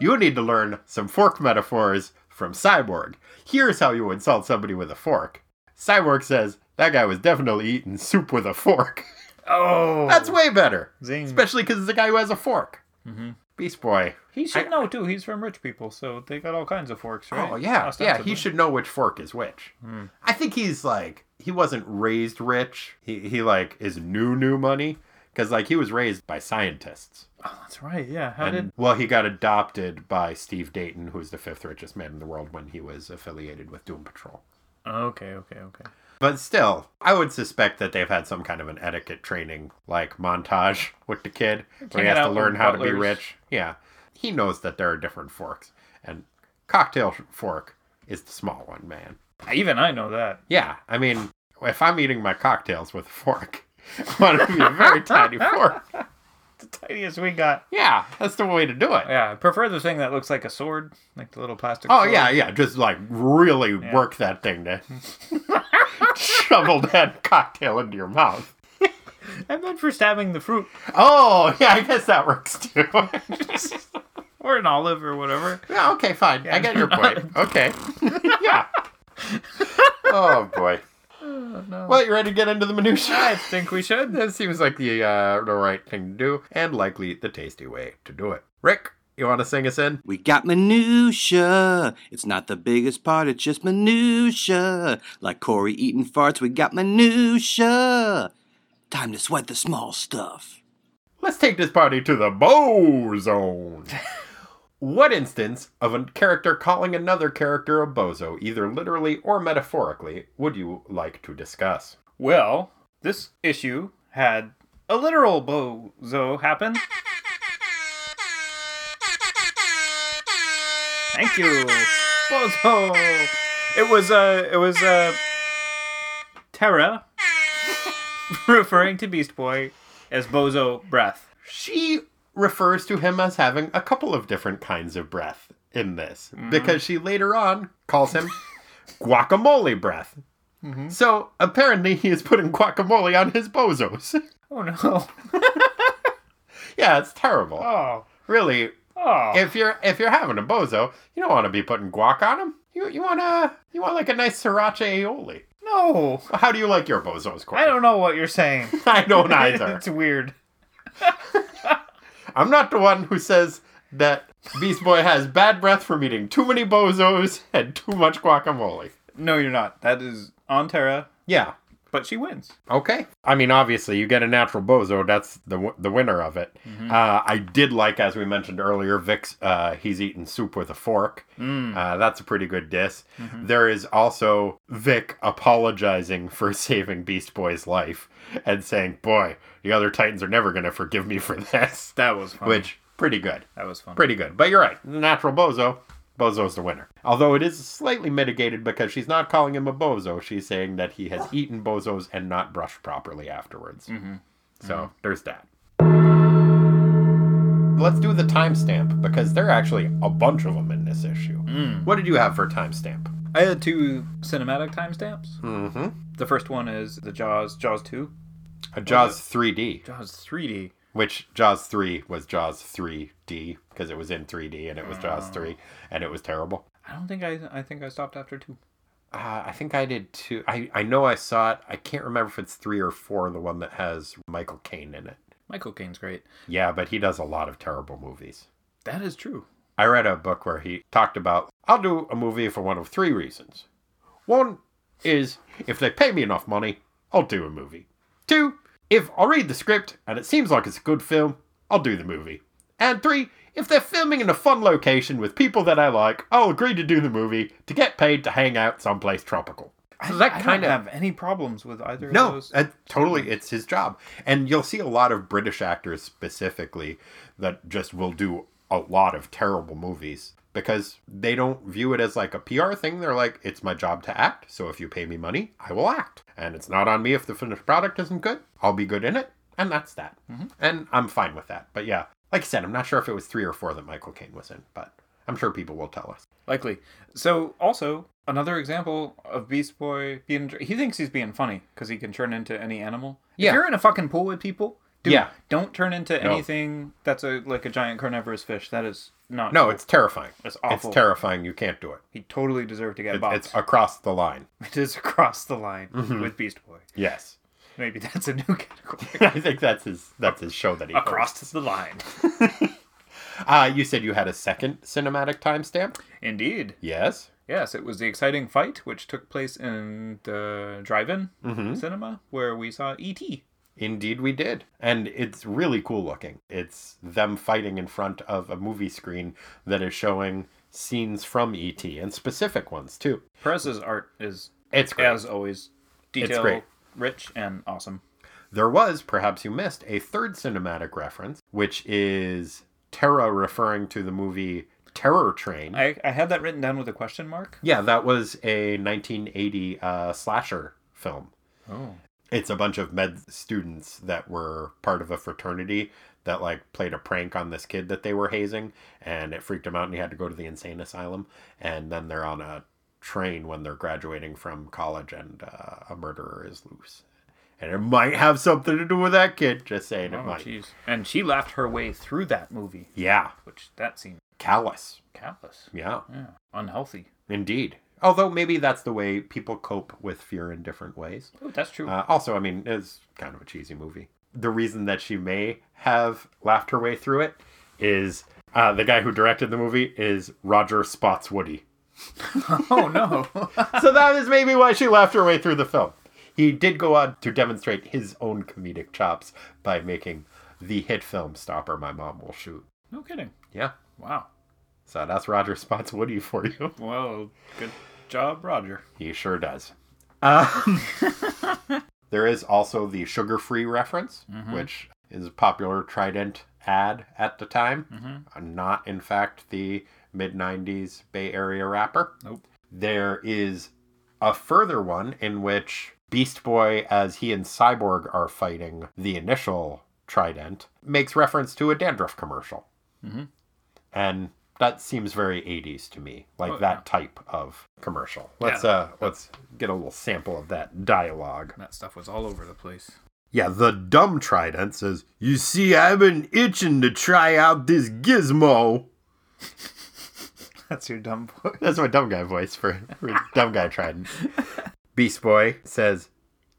You need to learn some fork metaphors from Cyborg. Here's how you insult somebody with a fork. Cyborg says, That guy was definitely eating soup with a fork. oh. That's way better. Zing. Especially because it's a guy who has a fork. Mm-hmm. Beast Boy. He should I- know, too. He's from rich people, so they got all kinds of forks, right? Oh yeah, yeah. He should know which fork is which. Hmm. I think he's like he wasn't raised rich. He he like is new new money because like he was raised by scientists. Oh, that's right. Yeah. How and did. well, he got adopted by Steve Dayton, who's the fifth richest man in the world when he was affiliated with Doom Patrol. Okay, okay, okay. But still, I would suspect that they've had some kind of an etiquette training, like montage with the kid, where he has to learn how to be rich. Yeah, he knows that there are different forks, and cocktail fork is the small one, man. Even I know that. Yeah, I mean, if I'm eating my cocktails with a fork, I want to be a very tiny fork. The tiniest we got. Yeah, that's the way to do it. Yeah, I prefer the thing that looks like a sword, like the little plastic. Oh sword. yeah, yeah. Just like really work that thing to shovel that cocktail into your mouth. I meant for stabbing the fruit Oh yeah, I guess that works too. or an olive or whatever. yeah, okay, fine. I get your point. Okay. yeah. Oh boy. no. Well, you ready to get into the minutiae? I think we should. That seems like the uh, the right thing to do, and likely the tasty way to do it. Rick, you want to sing us in? We got minutia. It's not the biggest part, it's just minutia. Like Corey eating farts, we got minutia. Time to sweat the small stuff. Let's take this party to the Bo Zone. what instance of a character calling another character a bozo, either literally or metaphorically, would you like to discuss? Well, this issue had a literal bozo happen. Thank you, bozo. It was uh, it was uh, Terra referring to Beast Boy as Bozo Breath. She refers to him as having a couple of different kinds of breath in this, because she later on calls him guacamole breath. So apparently he is putting guacamole on his bozos. Oh no! yeah, it's terrible. Oh, Really, oh. if you're if you're having a bozo, you don't want to be putting guac on them. You you want to you want like a nice sriracha aioli. no! How do you like your bozos, Corey? I don't know what you're saying. I don't either. it's weird. I'm not the one who says that Beast Boy has bad breath from eating too many bozos and too much guacamole. No, you're not. That is on Terra, Yeah. But she wins. Okay. I mean, obviously, you get a natural bozo. That's the w- the winner of it. Uh, I did like, as we mentioned earlier, Vic's. Uh, he's eating soup with a fork. Uh, that's a pretty good diss. There is also Vic apologizing for saving Beast Boy's life and saying, "Boy, the other Titans are never going to forgive me for this." That was fun. Which pretty good. that was fun. Pretty good. But you're right. The natural bozo. Bozo's the winner. Although it is slightly mitigated because she's not calling him a bozo. She's saying that he has eaten bozos and not brushed properly afterwards. Mm-hmm. So mm-hmm. there's that. Let's do the timestamp because there are actually a bunch of them in this issue. Mm. What did you have for timestamp? I had two cinematic timestamps. Mm-hmm. The first one is the Jaws, Jaws 2. A Jaws 3D, Jaws 3D. Which Jaws 3 was Jaws 3D because it was in 3D and it was Jaws 3 and it was terrible. I don't think I. I think I stopped after two. Uh, I think I did too. I, I know I saw it. I can't remember if it's three or four, the one that has Michael Caine in it. Michael Caine's great. Yeah, but he does a lot of terrible movies. That is true. I read a book where he talked about I'll do a movie for one of three reasons. One is if they pay me enough money, I'll do a movie. Two, if I'll read the script and it seems like it's a good film, I'll do the movie. And three, if they're filming in a fun location with people that I like, I'll agree to do the movie to get paid to hang out someplace tropical. So that I kind don't of have any problems with either of no, those. uh, totally, it's his job, and you'll see a lot of British actors specifically that just will do a lot of terrible movies because they don't view it as like a PR thing. They're like, it's my job to act, so if you pay me money, I will act, and it's not on me if the finished product isn't good. I'll be good in it, and that's that, mm-hmm. and I'm fine with that. But yeah, like I said, I'm not sure if it was three or four that Michael Caine was in, but I'm sure people will tell us. Likely. So, also, another example of Beast Boy being. He thinks he's being funny because he can turn into any animal. Yeah. If you're in a fucking pool with people, dude, Yeah. don't turn into No. anything that's a like a giant carnivorous fish. That is not. No, it's terrifying. It's awful. It's terrifying. You can't do it. He totally deserved to get It's, boxed. it's across the line. it is across the line Mm-hmm. with Beast Boy. Yes. Maybe that's a new category. I think that's his that's his show that he across the line. Uh, you said you had a second cinematic timestamp. Indeed. Yes. Yes, it was the exciting fight, which took place in the drive-in Mm-hmm. cinema where we saw E.T. Indeed, we did, and it's really cool looking. It's them fighting in front of a movie screen that is showing scenes from ET and specific ones too. Perez's art is, It's great. as always, detail great. rich and awesome. There was, perhaps you missed, a third cinematic reference, which is Terra referring to the movie Terror Train. I, I had that written down with a question mark. Yeah, that was a 1980 uh, slasher film. Oh. It's a bunch of med students that were part of a fraternity that like played a prank on this kid that they were hazing, and it freaked him out, and he had to go to the insane asylum. And then they're on a train when they're graduating from college, and uh, a murderer is loose. And it might have something to do with that kid. Just saying, it Oh, might. jeez. And she laughed her way through that movie, Yeah, which that seemed callous. callous. Yeah, Yeah. Unhealthy. indeed. Although maybe that's the way people cope with fear in different ways. Oh, that's true. Uh, also, I mean, it's kind of a cheesy movie. The reason that she may have laughed her way through it is uh, the guy who directed the movie is Roger Spotswoody. oh, no. so that is maybe why she laughed her way through the film. He did go on to demonstrate his own comedic chops by making the hit film Stop! Or My Mom Will Shoot. no kidding. Yeah. Wow. So that's Roger spots Woody for you. Well, good job, Roger. He sure does. Um, there is also the sugar free reference, which is a popular Trident ad at the time. Uh, Not, in fact, the mid 90s Bay Area rapper. Nope. There is a further one in which Beast Boy, as he and Cyborg are fighting the initial Trident, makes reference to a dandruff commercial. Mhm. And that seems very 80s to me, like Oh, that yeah. type of commercial. Let's Yeah. uh let's get a little sample of that dialogue. That stuff was all over the place. Yeah, the dumb Trident says, "You see, I've been itching to try out this gizmo." That's your dumb boy. That's my dumb guy voice for, for dumb guy Trident. Beast Boy says,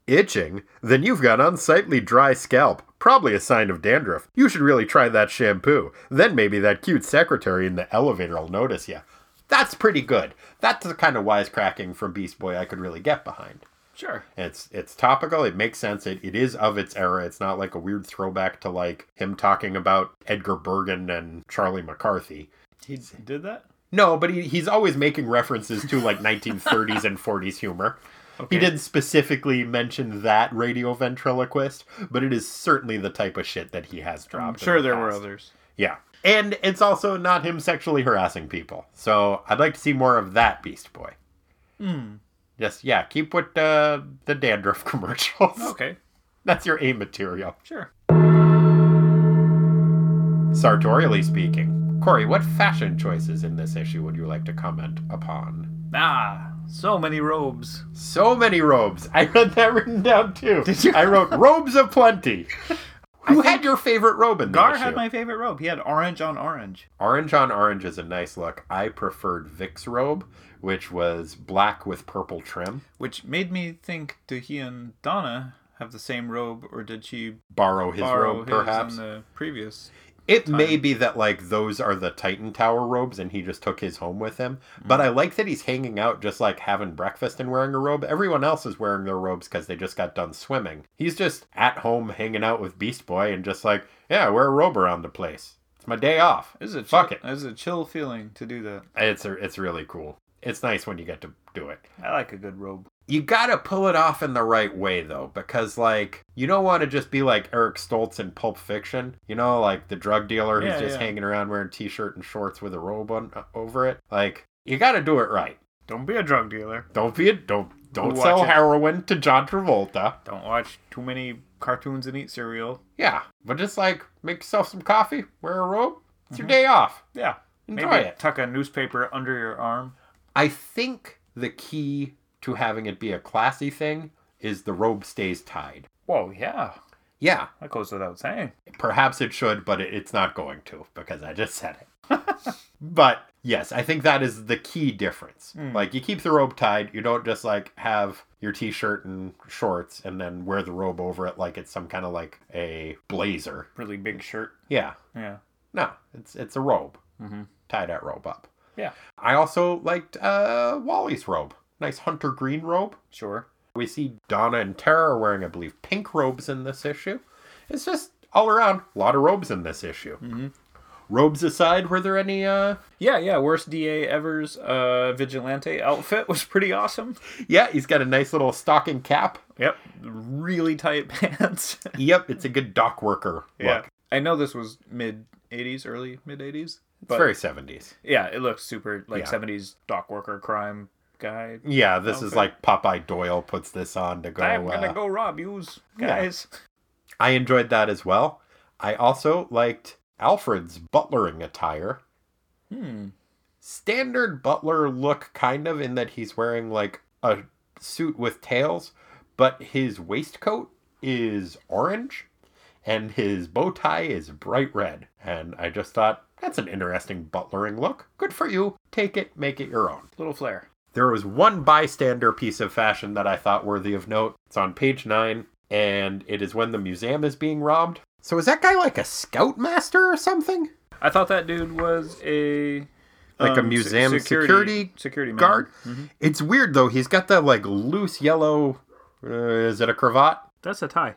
Itching? Then you've got unsightly dry scalp. Probably a sign of dandruff. You should really try that shampoo. Then maybe that cute secretary in the elevator will notice you. That's pretty good. That's the kind of wisecracking from Beast Boy I could really get behind. Sure. It's it's topical. It makes sense. It, it is of its era. It's not like a weird throwback to like him talking about Edgar Bergen and Charlie McCarthy. He did that? No, but he, he's always making references to like 1930s and 40s humor. Okay. He didn't specifically mention that radio ventriloquist, but it is certainly the type of shit that he has dropped. I'm sure the there were others. Yeah. And it's also not him sexually harassing people. So I'd like to see more of that Beast Boy. Hmm. Just, yeah, keep with uh, the dandruff commercials. Okay. That's your A material. Sure. Sartorially speaking, Corey, what fashion choices in this issue would you like to comment upon? Ah, so many robes. So many robes. I read that written down too. Did you? I wrote robes of plenty. Who had your favorite robe in the Gar issue? had my favorite robe. He had orange on orange. Orange on orange is a nice look. I preferred Vic's robe, which was black with purple trim. Which made me think, do he and Donna have the same robe, or did she Borrow his borrow robe, his perhaps. in the previous? It may be that like those are the Titan Tower robes and he just took his home with him. But mm. I like that he's hanging out just like having breakfast and wearing a robe. Everyone else is wearing their robes because they just got done swimming. He's just at home hanging out with Beast Boy and just like, yeah, I wear a robe around the place. It's my day off. Is a Fuck chill, it. Is a chill feeling to do that. It's a, it's really cool. It's nice when you get to do it. I like a good robe. You gotta pull it off in the right way though, because like you don't want to just be like Eric Stoltz in Pulp Fiction, you know, like the drug dealer who's Yeah, just yeah. hanging around wearing t-shirt and shorts with a robe on uh, over it. Like you gotta do it right. Don't be a drug dealer. Don't be a don't don't Watch sell it. heroin to John Travolta. Don't watch too many cartoons and eat cereal. Yeah, but just like make yourself some coffee, wear a robe. It's your day off. Yeah. Enjoy Mm-hmm. Maybe it. tuck a newspaper under your arm. I think the key to having it be a classy thing is the robe stays tied. Whoa, yeah. Yeah, That goes without saying. Perhaps it should, but it, it's not going to because I just said it. but yes, I think that is the key difference. Like you keep the robe tied, you don't just like have your t-shirt and shorts and then wear the robe over it like it's some kind of like a blazer. Really big shirt. Yeah. Yeah. No, it's it's a robe. Mhm. Tie that robe up. Yeah. I also liked uh Wally's robe. Nice hunter green robe. Sure. We see Donna and Terra wearing, I believe, pink robes in this issue. It's just all around a lot of robes in this issue. Mm-hmm. Robes aside, were there any? uh Yeah, yeah. Worst DA ever's uh, vigilante outfit was pretty awesome. Yeah, he's got a nice little stocking cap. Yep. Really tight pants. Yep, it's a good dock worker yeah. look. I know this was mid 80s, early mid 80s. It's very seventies. Yeah, it looks super like Yeah. 70s dock worker crime guy. Yeah, this is like Popeye Doyle puts this on to go. I'm gonna uh, go rob yous, yeah. guys. I enjoyed that as well. I also liked Alfred's butlering attire. Hmm. standard butler look kind of in that he's wearing like a suit with tails but his waistcoat is orange and his bow tie is bright red and i just thought that's an interesting butlering look good for you take it make it your own Little flair. There was one bystander piece of fashion that I thought worthy of note. It's on page nine, and it is when the museum is being robbed. So is that guy like a scoutmaster or something? I thought that dude was a Like a um, se- museum security security. Guard? Mm-hmm. It's weird though. He's got that like loose yellow. Uh, is it a cravat? That's a tie.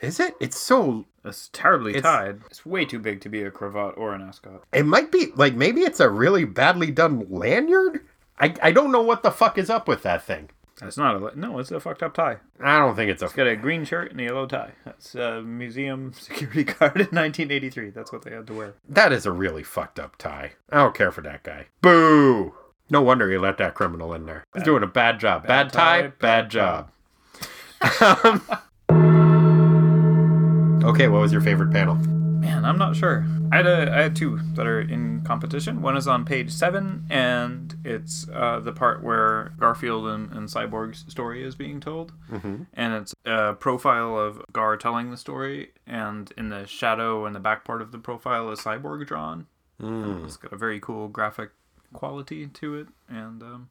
Is it? It's so. It's terribly It's- tied. It's way too big to be a cravat or an ascot. It might be like maybe it's a really badly done lanyard. I I don't know what the fuck is up with that thing. It's not a no. It's a fucked up tie. I don't think it's a. It's got a green shirt and a yellow tie. That's a museum security guard in 1983. That's what they had to wear. That is a really fucked up tie. I don't care for that guy. Boo! No wonder he let that criminal in there. He's doing a bad job. Bad, tie, tie, bad, bad job. okay, what was your favorite panel? Man, I'm not sure. I had a, I had two that are in competition. One is on page seven, and it's uh, the part where Garfield and, and Cyborg's story is being told, Mm-hmm. and it's a profile of Gar telling the story, and in the shadow and the back part of the profile is Cyborg drawn. Mm. It's got a very cool graphic quality to it, and um,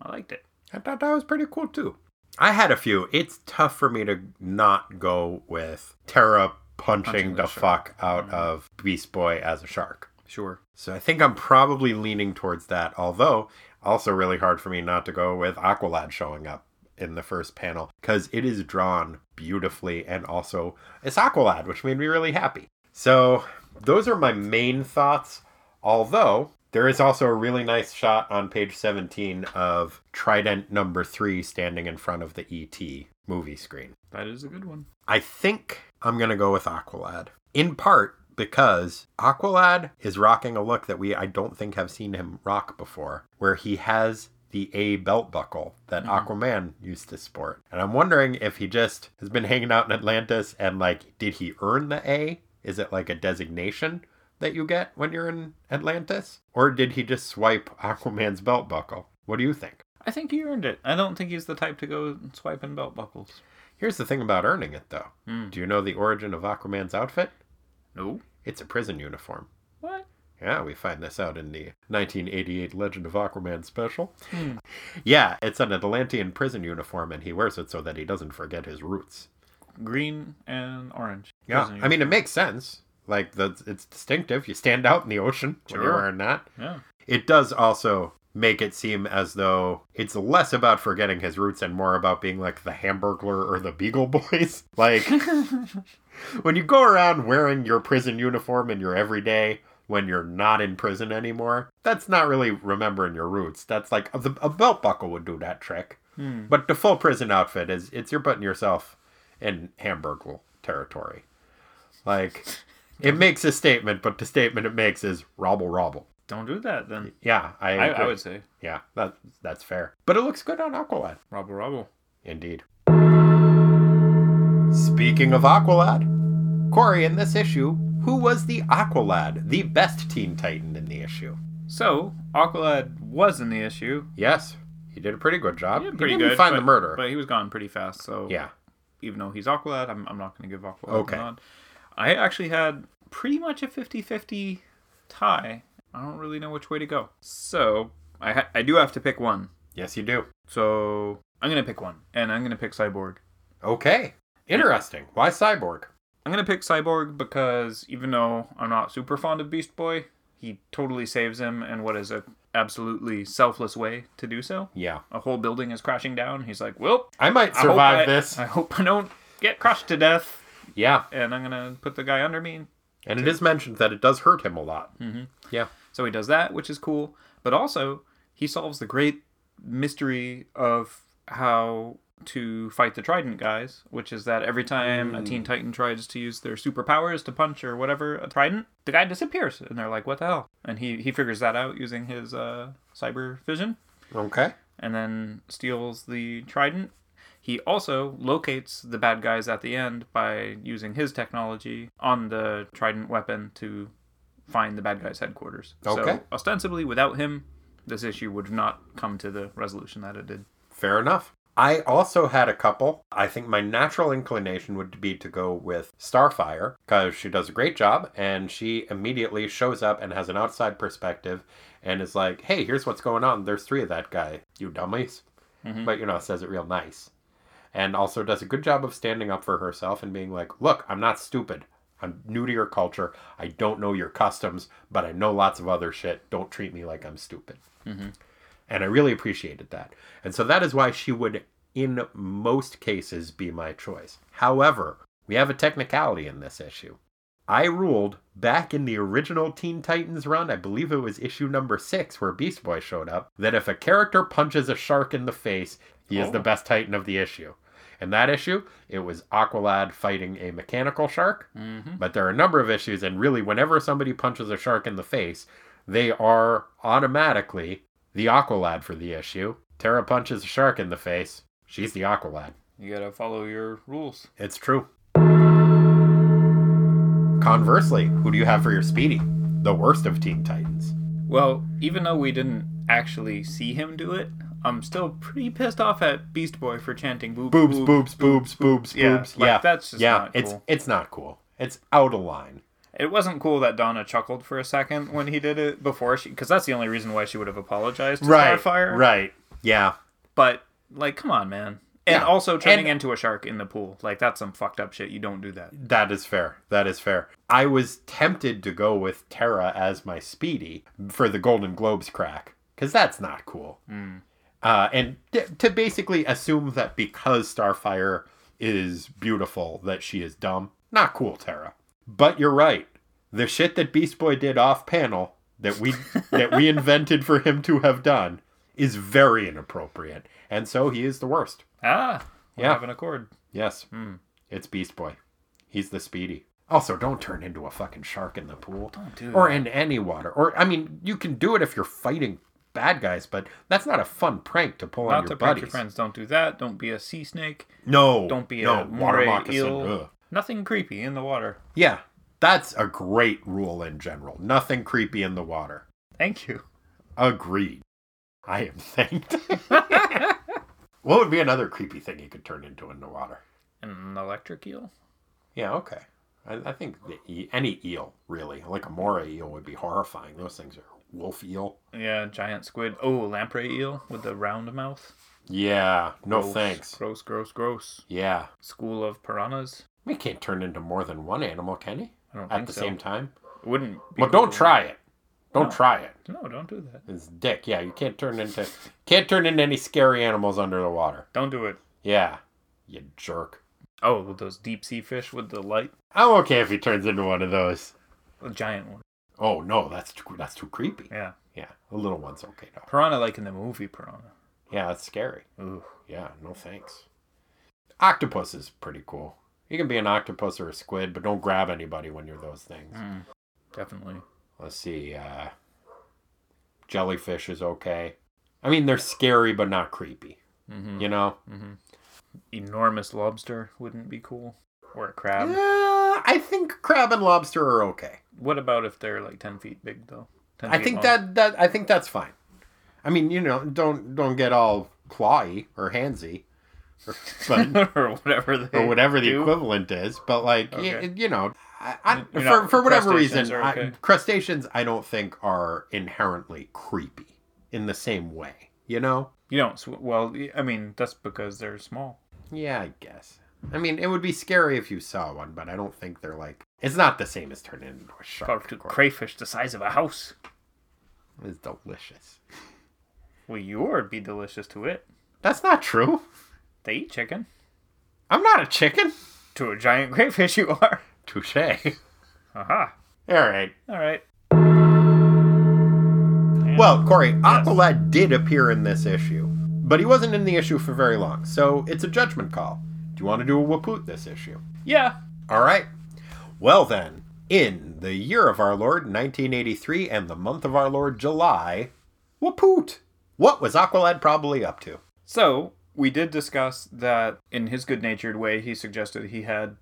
I liked it. I thought that was pretty cool too. I had a few. It's tough for me to not go with Terra punching, Punching the the fuck out mm-hmm. of Beast Boy as a shark. Sure. So I think I'm probably leaning towards that. Although, also really hard for me not to go with Aqualad showing up in the first panel because it is drawn beautifully and also it's Aqualad, which made me really happy. So those are my main thoughts. Although there is also a really nice shot on page 17 of Trident number three standing in front of the ET movie screen. That is a good one. I think I'm going to go with Aqualad. In part because Aqualad is rocking a look that we I don't think have seen him rock before, where he has the A belt buckle that mm-hmm. Aquaman used to sport. And I'm wondering if he just has been hanging out in Atlantis and like did he earn the A? Is it like a designation that you get when you're in Atlantis? Or did he just swipe Aquaman's belt buckle? What do you think? I think he earned it. I don't think he's the type to go swiping belt buckles. Here's the thing about earning it though. Hmm. Do you know the origin of Aquaman's outfit? No. It's a prison uniform. What? Yeah, we find this out in the 1988 Legend of Aquaman special. Yeah, it's an Atlantean prison uniform, and he wears it so that he doesn't forget his roots. Green and orange. Yeah, I mean, it makes sense. Like, the, it's distinctive. You stand out in the ocean when you're wearing that. Yeah. It does also make it seem as though it's less about forgetting his roots and more about being like the Hamburglar or the Beagle Boys. Like, when you go around wearing your prison uniform in your everyday when you're not in prison anymore, that's not really remembering your roots. That's like a, a belt buckle would do that trick. Hmm. But the full prison outfit is it's you're putting yourself in Hamburglar territory. Like, it makes a statement, but the statement it makes is robble robble. Don't do that then. Yeah, I, I, I would say. Yeah, that that's fair. But it looks good on Aqualad. Robble Robble. Indeed. Speaking of Aqualad, Corey, in this issue, who was the Aqualad, the best Teen Titan in the issue? So, Aqualad was in the issue. Yes, he did a pretty good job. He pretty didn't good. Find but, the murder. But he was gone pretty fast. So, yeah. even though he's Aqualad, I'm, I'm not going to give Aqualad Okay. I actually had pretty much a 50 50 tie. I don't really know which way to go. So, I, ha- I do have to pick one. Yes, you do. So, I'm going to pick one. And I'm going to pick Cyborg. Okay. Interesting. Why Cyborg? I'm going to pick Cyborg because even though I'm not super fond of Beast Boy, he totally saves him in what is a absolutely selfless way to do so. Yeah. A whole building is crashing down. He's like, well, I might I survive I- this. I hope I don't get crushed to death. Yeah. And I'm gonna put the guy under me. And it is mentioned that it does hurt him a lot. Mm-hmm. Yeah. So he does that, which is cool. But also, he solves the great mystery of how to fight the Trident guys, which is that every time a Teen Titan tries to use their superpowers to punch or whatever a Trident, the guy disappears, and they're like, "What the hell?" And he he figures that out using his uh, cyber vision. Okay. and then steals the trident. He also locates the bad guys at the end by using his technology on the trident weapon to find the bad guys' headquarters. Okay. So, ostensibly, without him, this issue would have not come to the resolution that it did. Fair enough. I also had a couple. I think my natural inclination would be to go with Starfire because she does a great job and she immediately shows up and has an outside perspective and is like, hey, here's what's going on. There's three of that guy, you dummies. Mm-hmm. But, you know, says it real nice. And also does a good job of standing up for herself and being like, look, I'm not stupid. I'm new to your culture. I don't know your customs, but I know lots of other shit. Don't treat me like I'm stupid. Mm-hmm. And I really appreciated that. And so that is why she would, in most cases, be my choice. However, we have a technicality in this issue. I ruled back in the original Teen Titans run, I believe it was issue number six where Beast Boy showed up, that if a character punches a shark in the face, he is the Oh. best Titan of the issue. In that issue, it was Aqualad fighting a mechanical shark. Mm-hmm. But there are a number of issues, and really, whenever somebody punches a shark in the face, they are automatically the Aqualad for the issue. Terra punches a shark in the face, she's the Aqualad. You gotta follow your rules. It's true. Conversely, who do you have for your Speedy? The worst of Teen Titans. Well, even though we didn't actually see him do it, I'm still pretty pissed off at Beast Boy for chanting boobs, Boobs, boobs, boobs, boobs, Yeah, boobs. like, yeah, that's just yeah. not it's cool. it's not cool. It's out of line. It wasn't cool that Donna chuckled for a second when he did it before she, because that's the only reason why she would have apologized to Starfire. Right. Yeah. But like, come on, man. And Yeah. also turning And- into a shark in the pool, like that's some fucked up shit. You don't do that. That is fair. That is fair. I was tempted to go with Terra as my Speedy for the Golden Globes crack because that's not cool. Hmm. Uh, and to basically assume that because Starfire is beautiful, that she is dumb, not cool, Terra. But you're right. The shit that Beast Boy did off panel that we that we invented for him to have done is very inappropriate, and so he is the worst. Ah, Yeah. have an accord. Yes. It's Beast Boy. He's the speedy. Also, don't turn into a fucking shark in the pool. Don't do Or in any water. Or, I mean, you can do it if you're fighting bad guys, but that's not a fun prank to pull on Not your to prank buddies. your friends. Don't do that. Don't be a sea snake. No. Don't be no, a water moray moccasin. eel. Nothing creepy in the water. Yeah. That's a great rule in general. Nothing creepy in the water. Thank you. Agreed. I am thanked. what would be another creepy thing you could turn into in the water? An electric eel. Yeah, okay. I, I think the e- any eel, really, like a moray eel, would be horrifying. Those things are wolf eel. Yeah, giant squid. Oh, lamprey eel with the round mouth. Yeah, no Gross, thanks. Gross, gross, gross. Yeah, School of piranhas. we can't turn into more than one animal, can he? I don't At the so. same time. It wouldn't. Be Well, don't cool. try it. Don't No. try it. No, don't do that. It's dick. Yeah, you can't turn into can't turn into any scary animals under the water. Don't do it. Yeah, you jerk. Oh, with those deep sea fish with the light, I'm okay if he turns into one of those. A giant one. Oh no, that's too, that's too creepy. Yeah, Yeah, the little one's okay though. piranha like in the movie Piranha. Yeah, that's scary. Ooh, Yeah, no thanks. Octopus is pretty cool. You can be an octopus or a squid, but don't grab anybody when you're those things. mm, definitely. Let's see. Uh, jellyfish is okay. I mean, they're scary but not creepy. hmm You know. Enormous lobster wouldn't be cool, or a crab. Yeah, I think crab and lobster are okay. What about if they're like ten feet big though? I think long? that that I think that's fine. I mean, you know, don't don't get all clawy or handsy, or, but or whatever they or whatever the do. equivalent is. But like, Okay. you know, I, I, for for whatever reason, are I, crustaceans I don't think are inherently creepy in the same way. You know? You don't. Well, I mean, that's because they're small. Yeah, I guess. I mean, it would be scary if you saw one, but I don't think they're like. It's not the same as turning into a shark. Of crayfish the size of a house. It's delicious. Well, yours be delicious to it. That's not true. They eat chicken. I'm not a chicken. To a giant crayfish, you are. Touche. Aha. All right. All right. Well, Corey, Aqualad did appear in this issue, but he wasn't in the issue for very long, so it's a judgment call. Do you want to do a Wapoot this issue? Yeah. All right. Well, then, in the year of our Lord, 1983, and the month of our Lord, July, Wapoot. What was Aqualad probably up to? So we did discuss that in his good-natured way, he suggested he had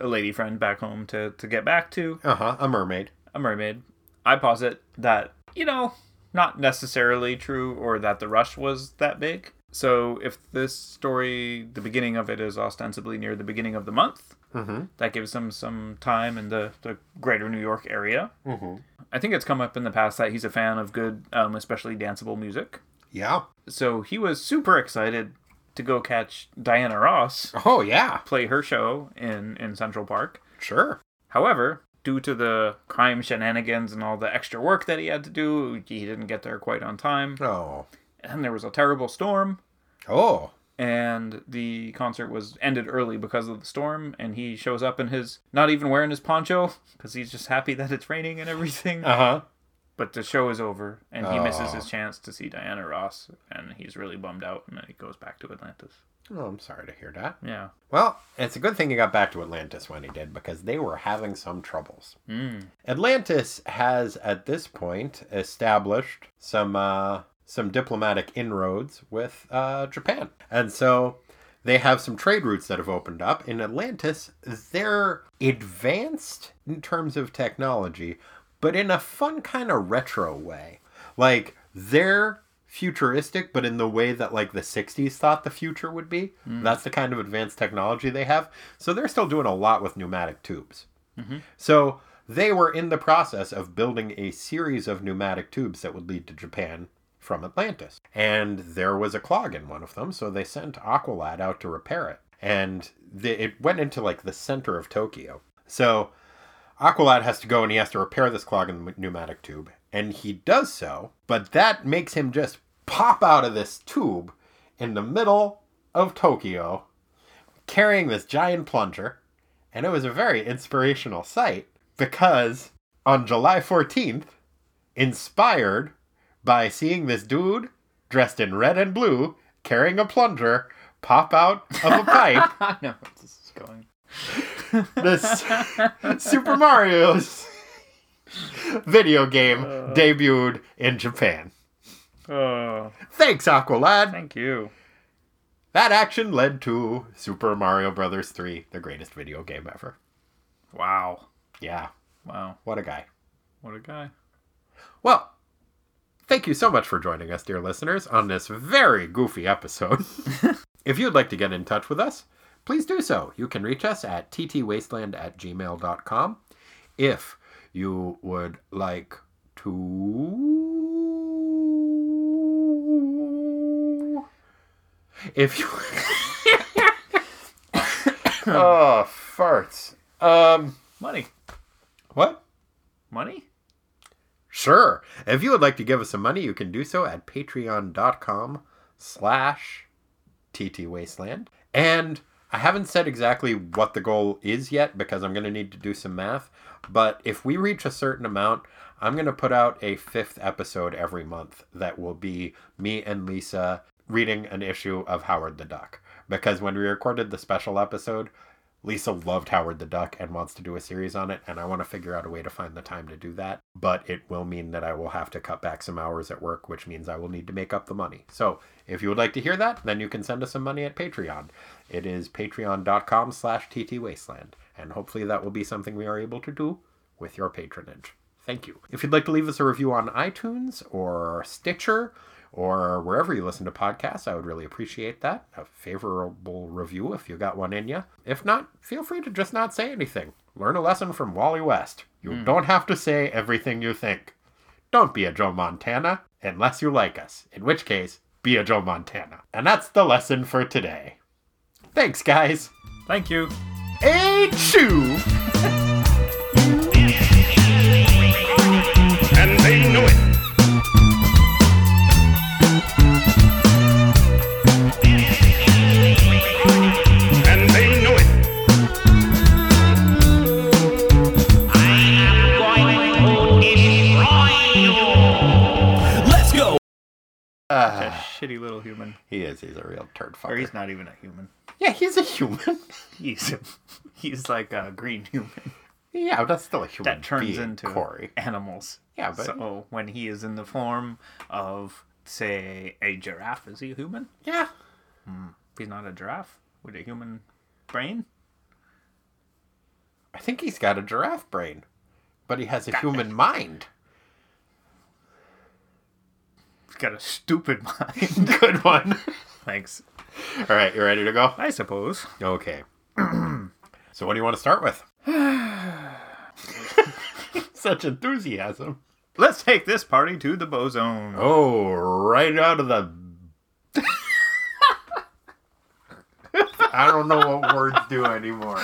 a lady friend back home to to get back to, Uh huh, a mermaid. a mermaid. I posit that you know not necessarily true, or that the rush was that big. So if this story, the beginning of it, is ostensibly near the beginning of the month, Mm-hmm. that gives them some time in the, the greater New York area. Mm-hmm. I think it's come up in the past that he's a fan of good, um, especially danceable music. Yeah. So he was super excited to go catch Diana Ross Oh, yeah. play her show in, in Central Park. Sure. However, due to the crime shenanigans and all the extra work that he had to do, he didn't get there quite on time. Oh. And there was a terrible storm, Oh. and the concert was ended early because of the storm. And he shows up in his not even wearing his poncho because he's just happy that it's raining and everything. Uh huh. But the show is over, and he misses Oh. his chance to see Diana Ross, and he's really bummed out. And then he goes back to Atlantis. Oh, I'm sorry to hear that. Yeah. Well, it's a good thing he got back to Atlantis when he did because they were having some troubles. Mm. Atlantis has at this point established some uh, some diplomatic inroads with uh, Japan, and so they have some trade routes that have opened up in Atlantis. They're advanced in terms of technology, but in a fun kind of retro way. Like they're futuristic, but in the way that like the 60s thought the future would be. That's the kind of advanced technology they have. So they're still doing a lot with pneumatic tubes. So they were in the process of building a series of pneumatic tubes that would lead to Japan from Atlantis. And there was a clog in one of them, so they sent Aqualad out to repair it. And the, it went into like the center of Tokyo. So Aqualad has to go and he has to repair this clog in the pneumatic tube. And he does so, but that makes him just pop out of this tube in the middle of Tokyo carrying this giant plunger. And it was a very inspirational sight because on July 14th, inspired by seeing this dude dressed in red and blue carrying a plunger pop out of a pipe, I know where this is going. this Super Mario's video game uh. debuted in Japan. Oh, Thanks, Aqualad. thank you. That action led to Super Mario Brothers 3, the greatest video game ever. Wow. Yeah, Wow. what a guy. What a guy. Well, thank you so much for joining us, dear listeners, on this very goofy episode. if you'd like to get in touch with us, please do so. You can reach us at ttwasteland at gmail.com. If you would like to. If you. oh, farts. Um, Money. what? Money? Sure. If you would like to give us some money, you can do so at patreon.com slash ttwasteland. And I haven't said exactly what the goal is yet because I'm going to need to do some math. But if we reach a certain amount, I'm going to put out a fifth episode every month that will be me and Lisa reading an issue of Howard the Duck. Because when we recorded the special episode, Lisa loved Howard the Duck and wants to do a series on it, and I want to figure out a way to find the time to do that. But it will mean that I will have to cut back some hours at work, which means I will need to make up the money. So if you would like to hear that, then you can send us some money at Patreon. It is patreon.com slash ttwasteland, and hopefully that will be something we are able to do with your patronage. Thank you. If you'd like to leave us a review on iTunes or Stitcher or wherever you listen to podcasts, I would really appreciate that. A favorable review if you got one in you. If not, feel free to just not say anything. Learn a lesson from Wally West. You hmm. don't have to say everything you think. Don't be a Joe Montana unless you like us, in which case, be a Joe Montana. And that's the lesson for today. Thanks, guys. Thank you. Achoo! and A ah. shitty little human. He is. He's a real turd fucker. Or he's not even a human. Yeah, he's a human. He's he's like a green human yeah, but that's still a human that turns being, into Corey. animals. Yeah, but- so when he is in the form of say a giraffe, is he a human? Yeah. Hmm. He's not a giraffe with a human brain. I think he's got a giraffe brain, but he has a human mind. He's got a stupid mind. Good one. Thanks. All right, you ready to go? I suppose. Okay. so, what do you want to start with? Such enthusiasm. Let's take this party to the bozone. Oh, right out of the. I don't know what words do anymore.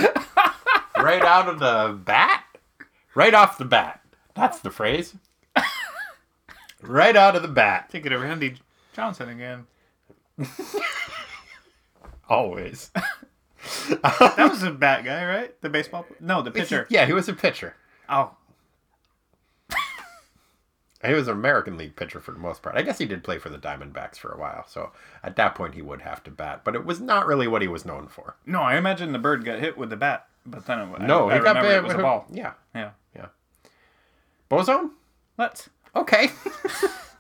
Right out of the bat? Right off the bat. That's the phrase. Right out of the bat. Take it of Randy Johnson again. Always. That was a bat guy, right? The baseball. No, the pitcher. Yeah, he was a pitcher. Oh, He was an American League pitcher for the most part. I guess he did play for the Diamondbacks for a while, so at that point he would have to bat. But it was not really what he was known for. no! I imagine the bird got hit with the bat, but then it, No, I, I got bit it was with a ball. Yeah, Yeah. yeah. Boson? Let's. Okay.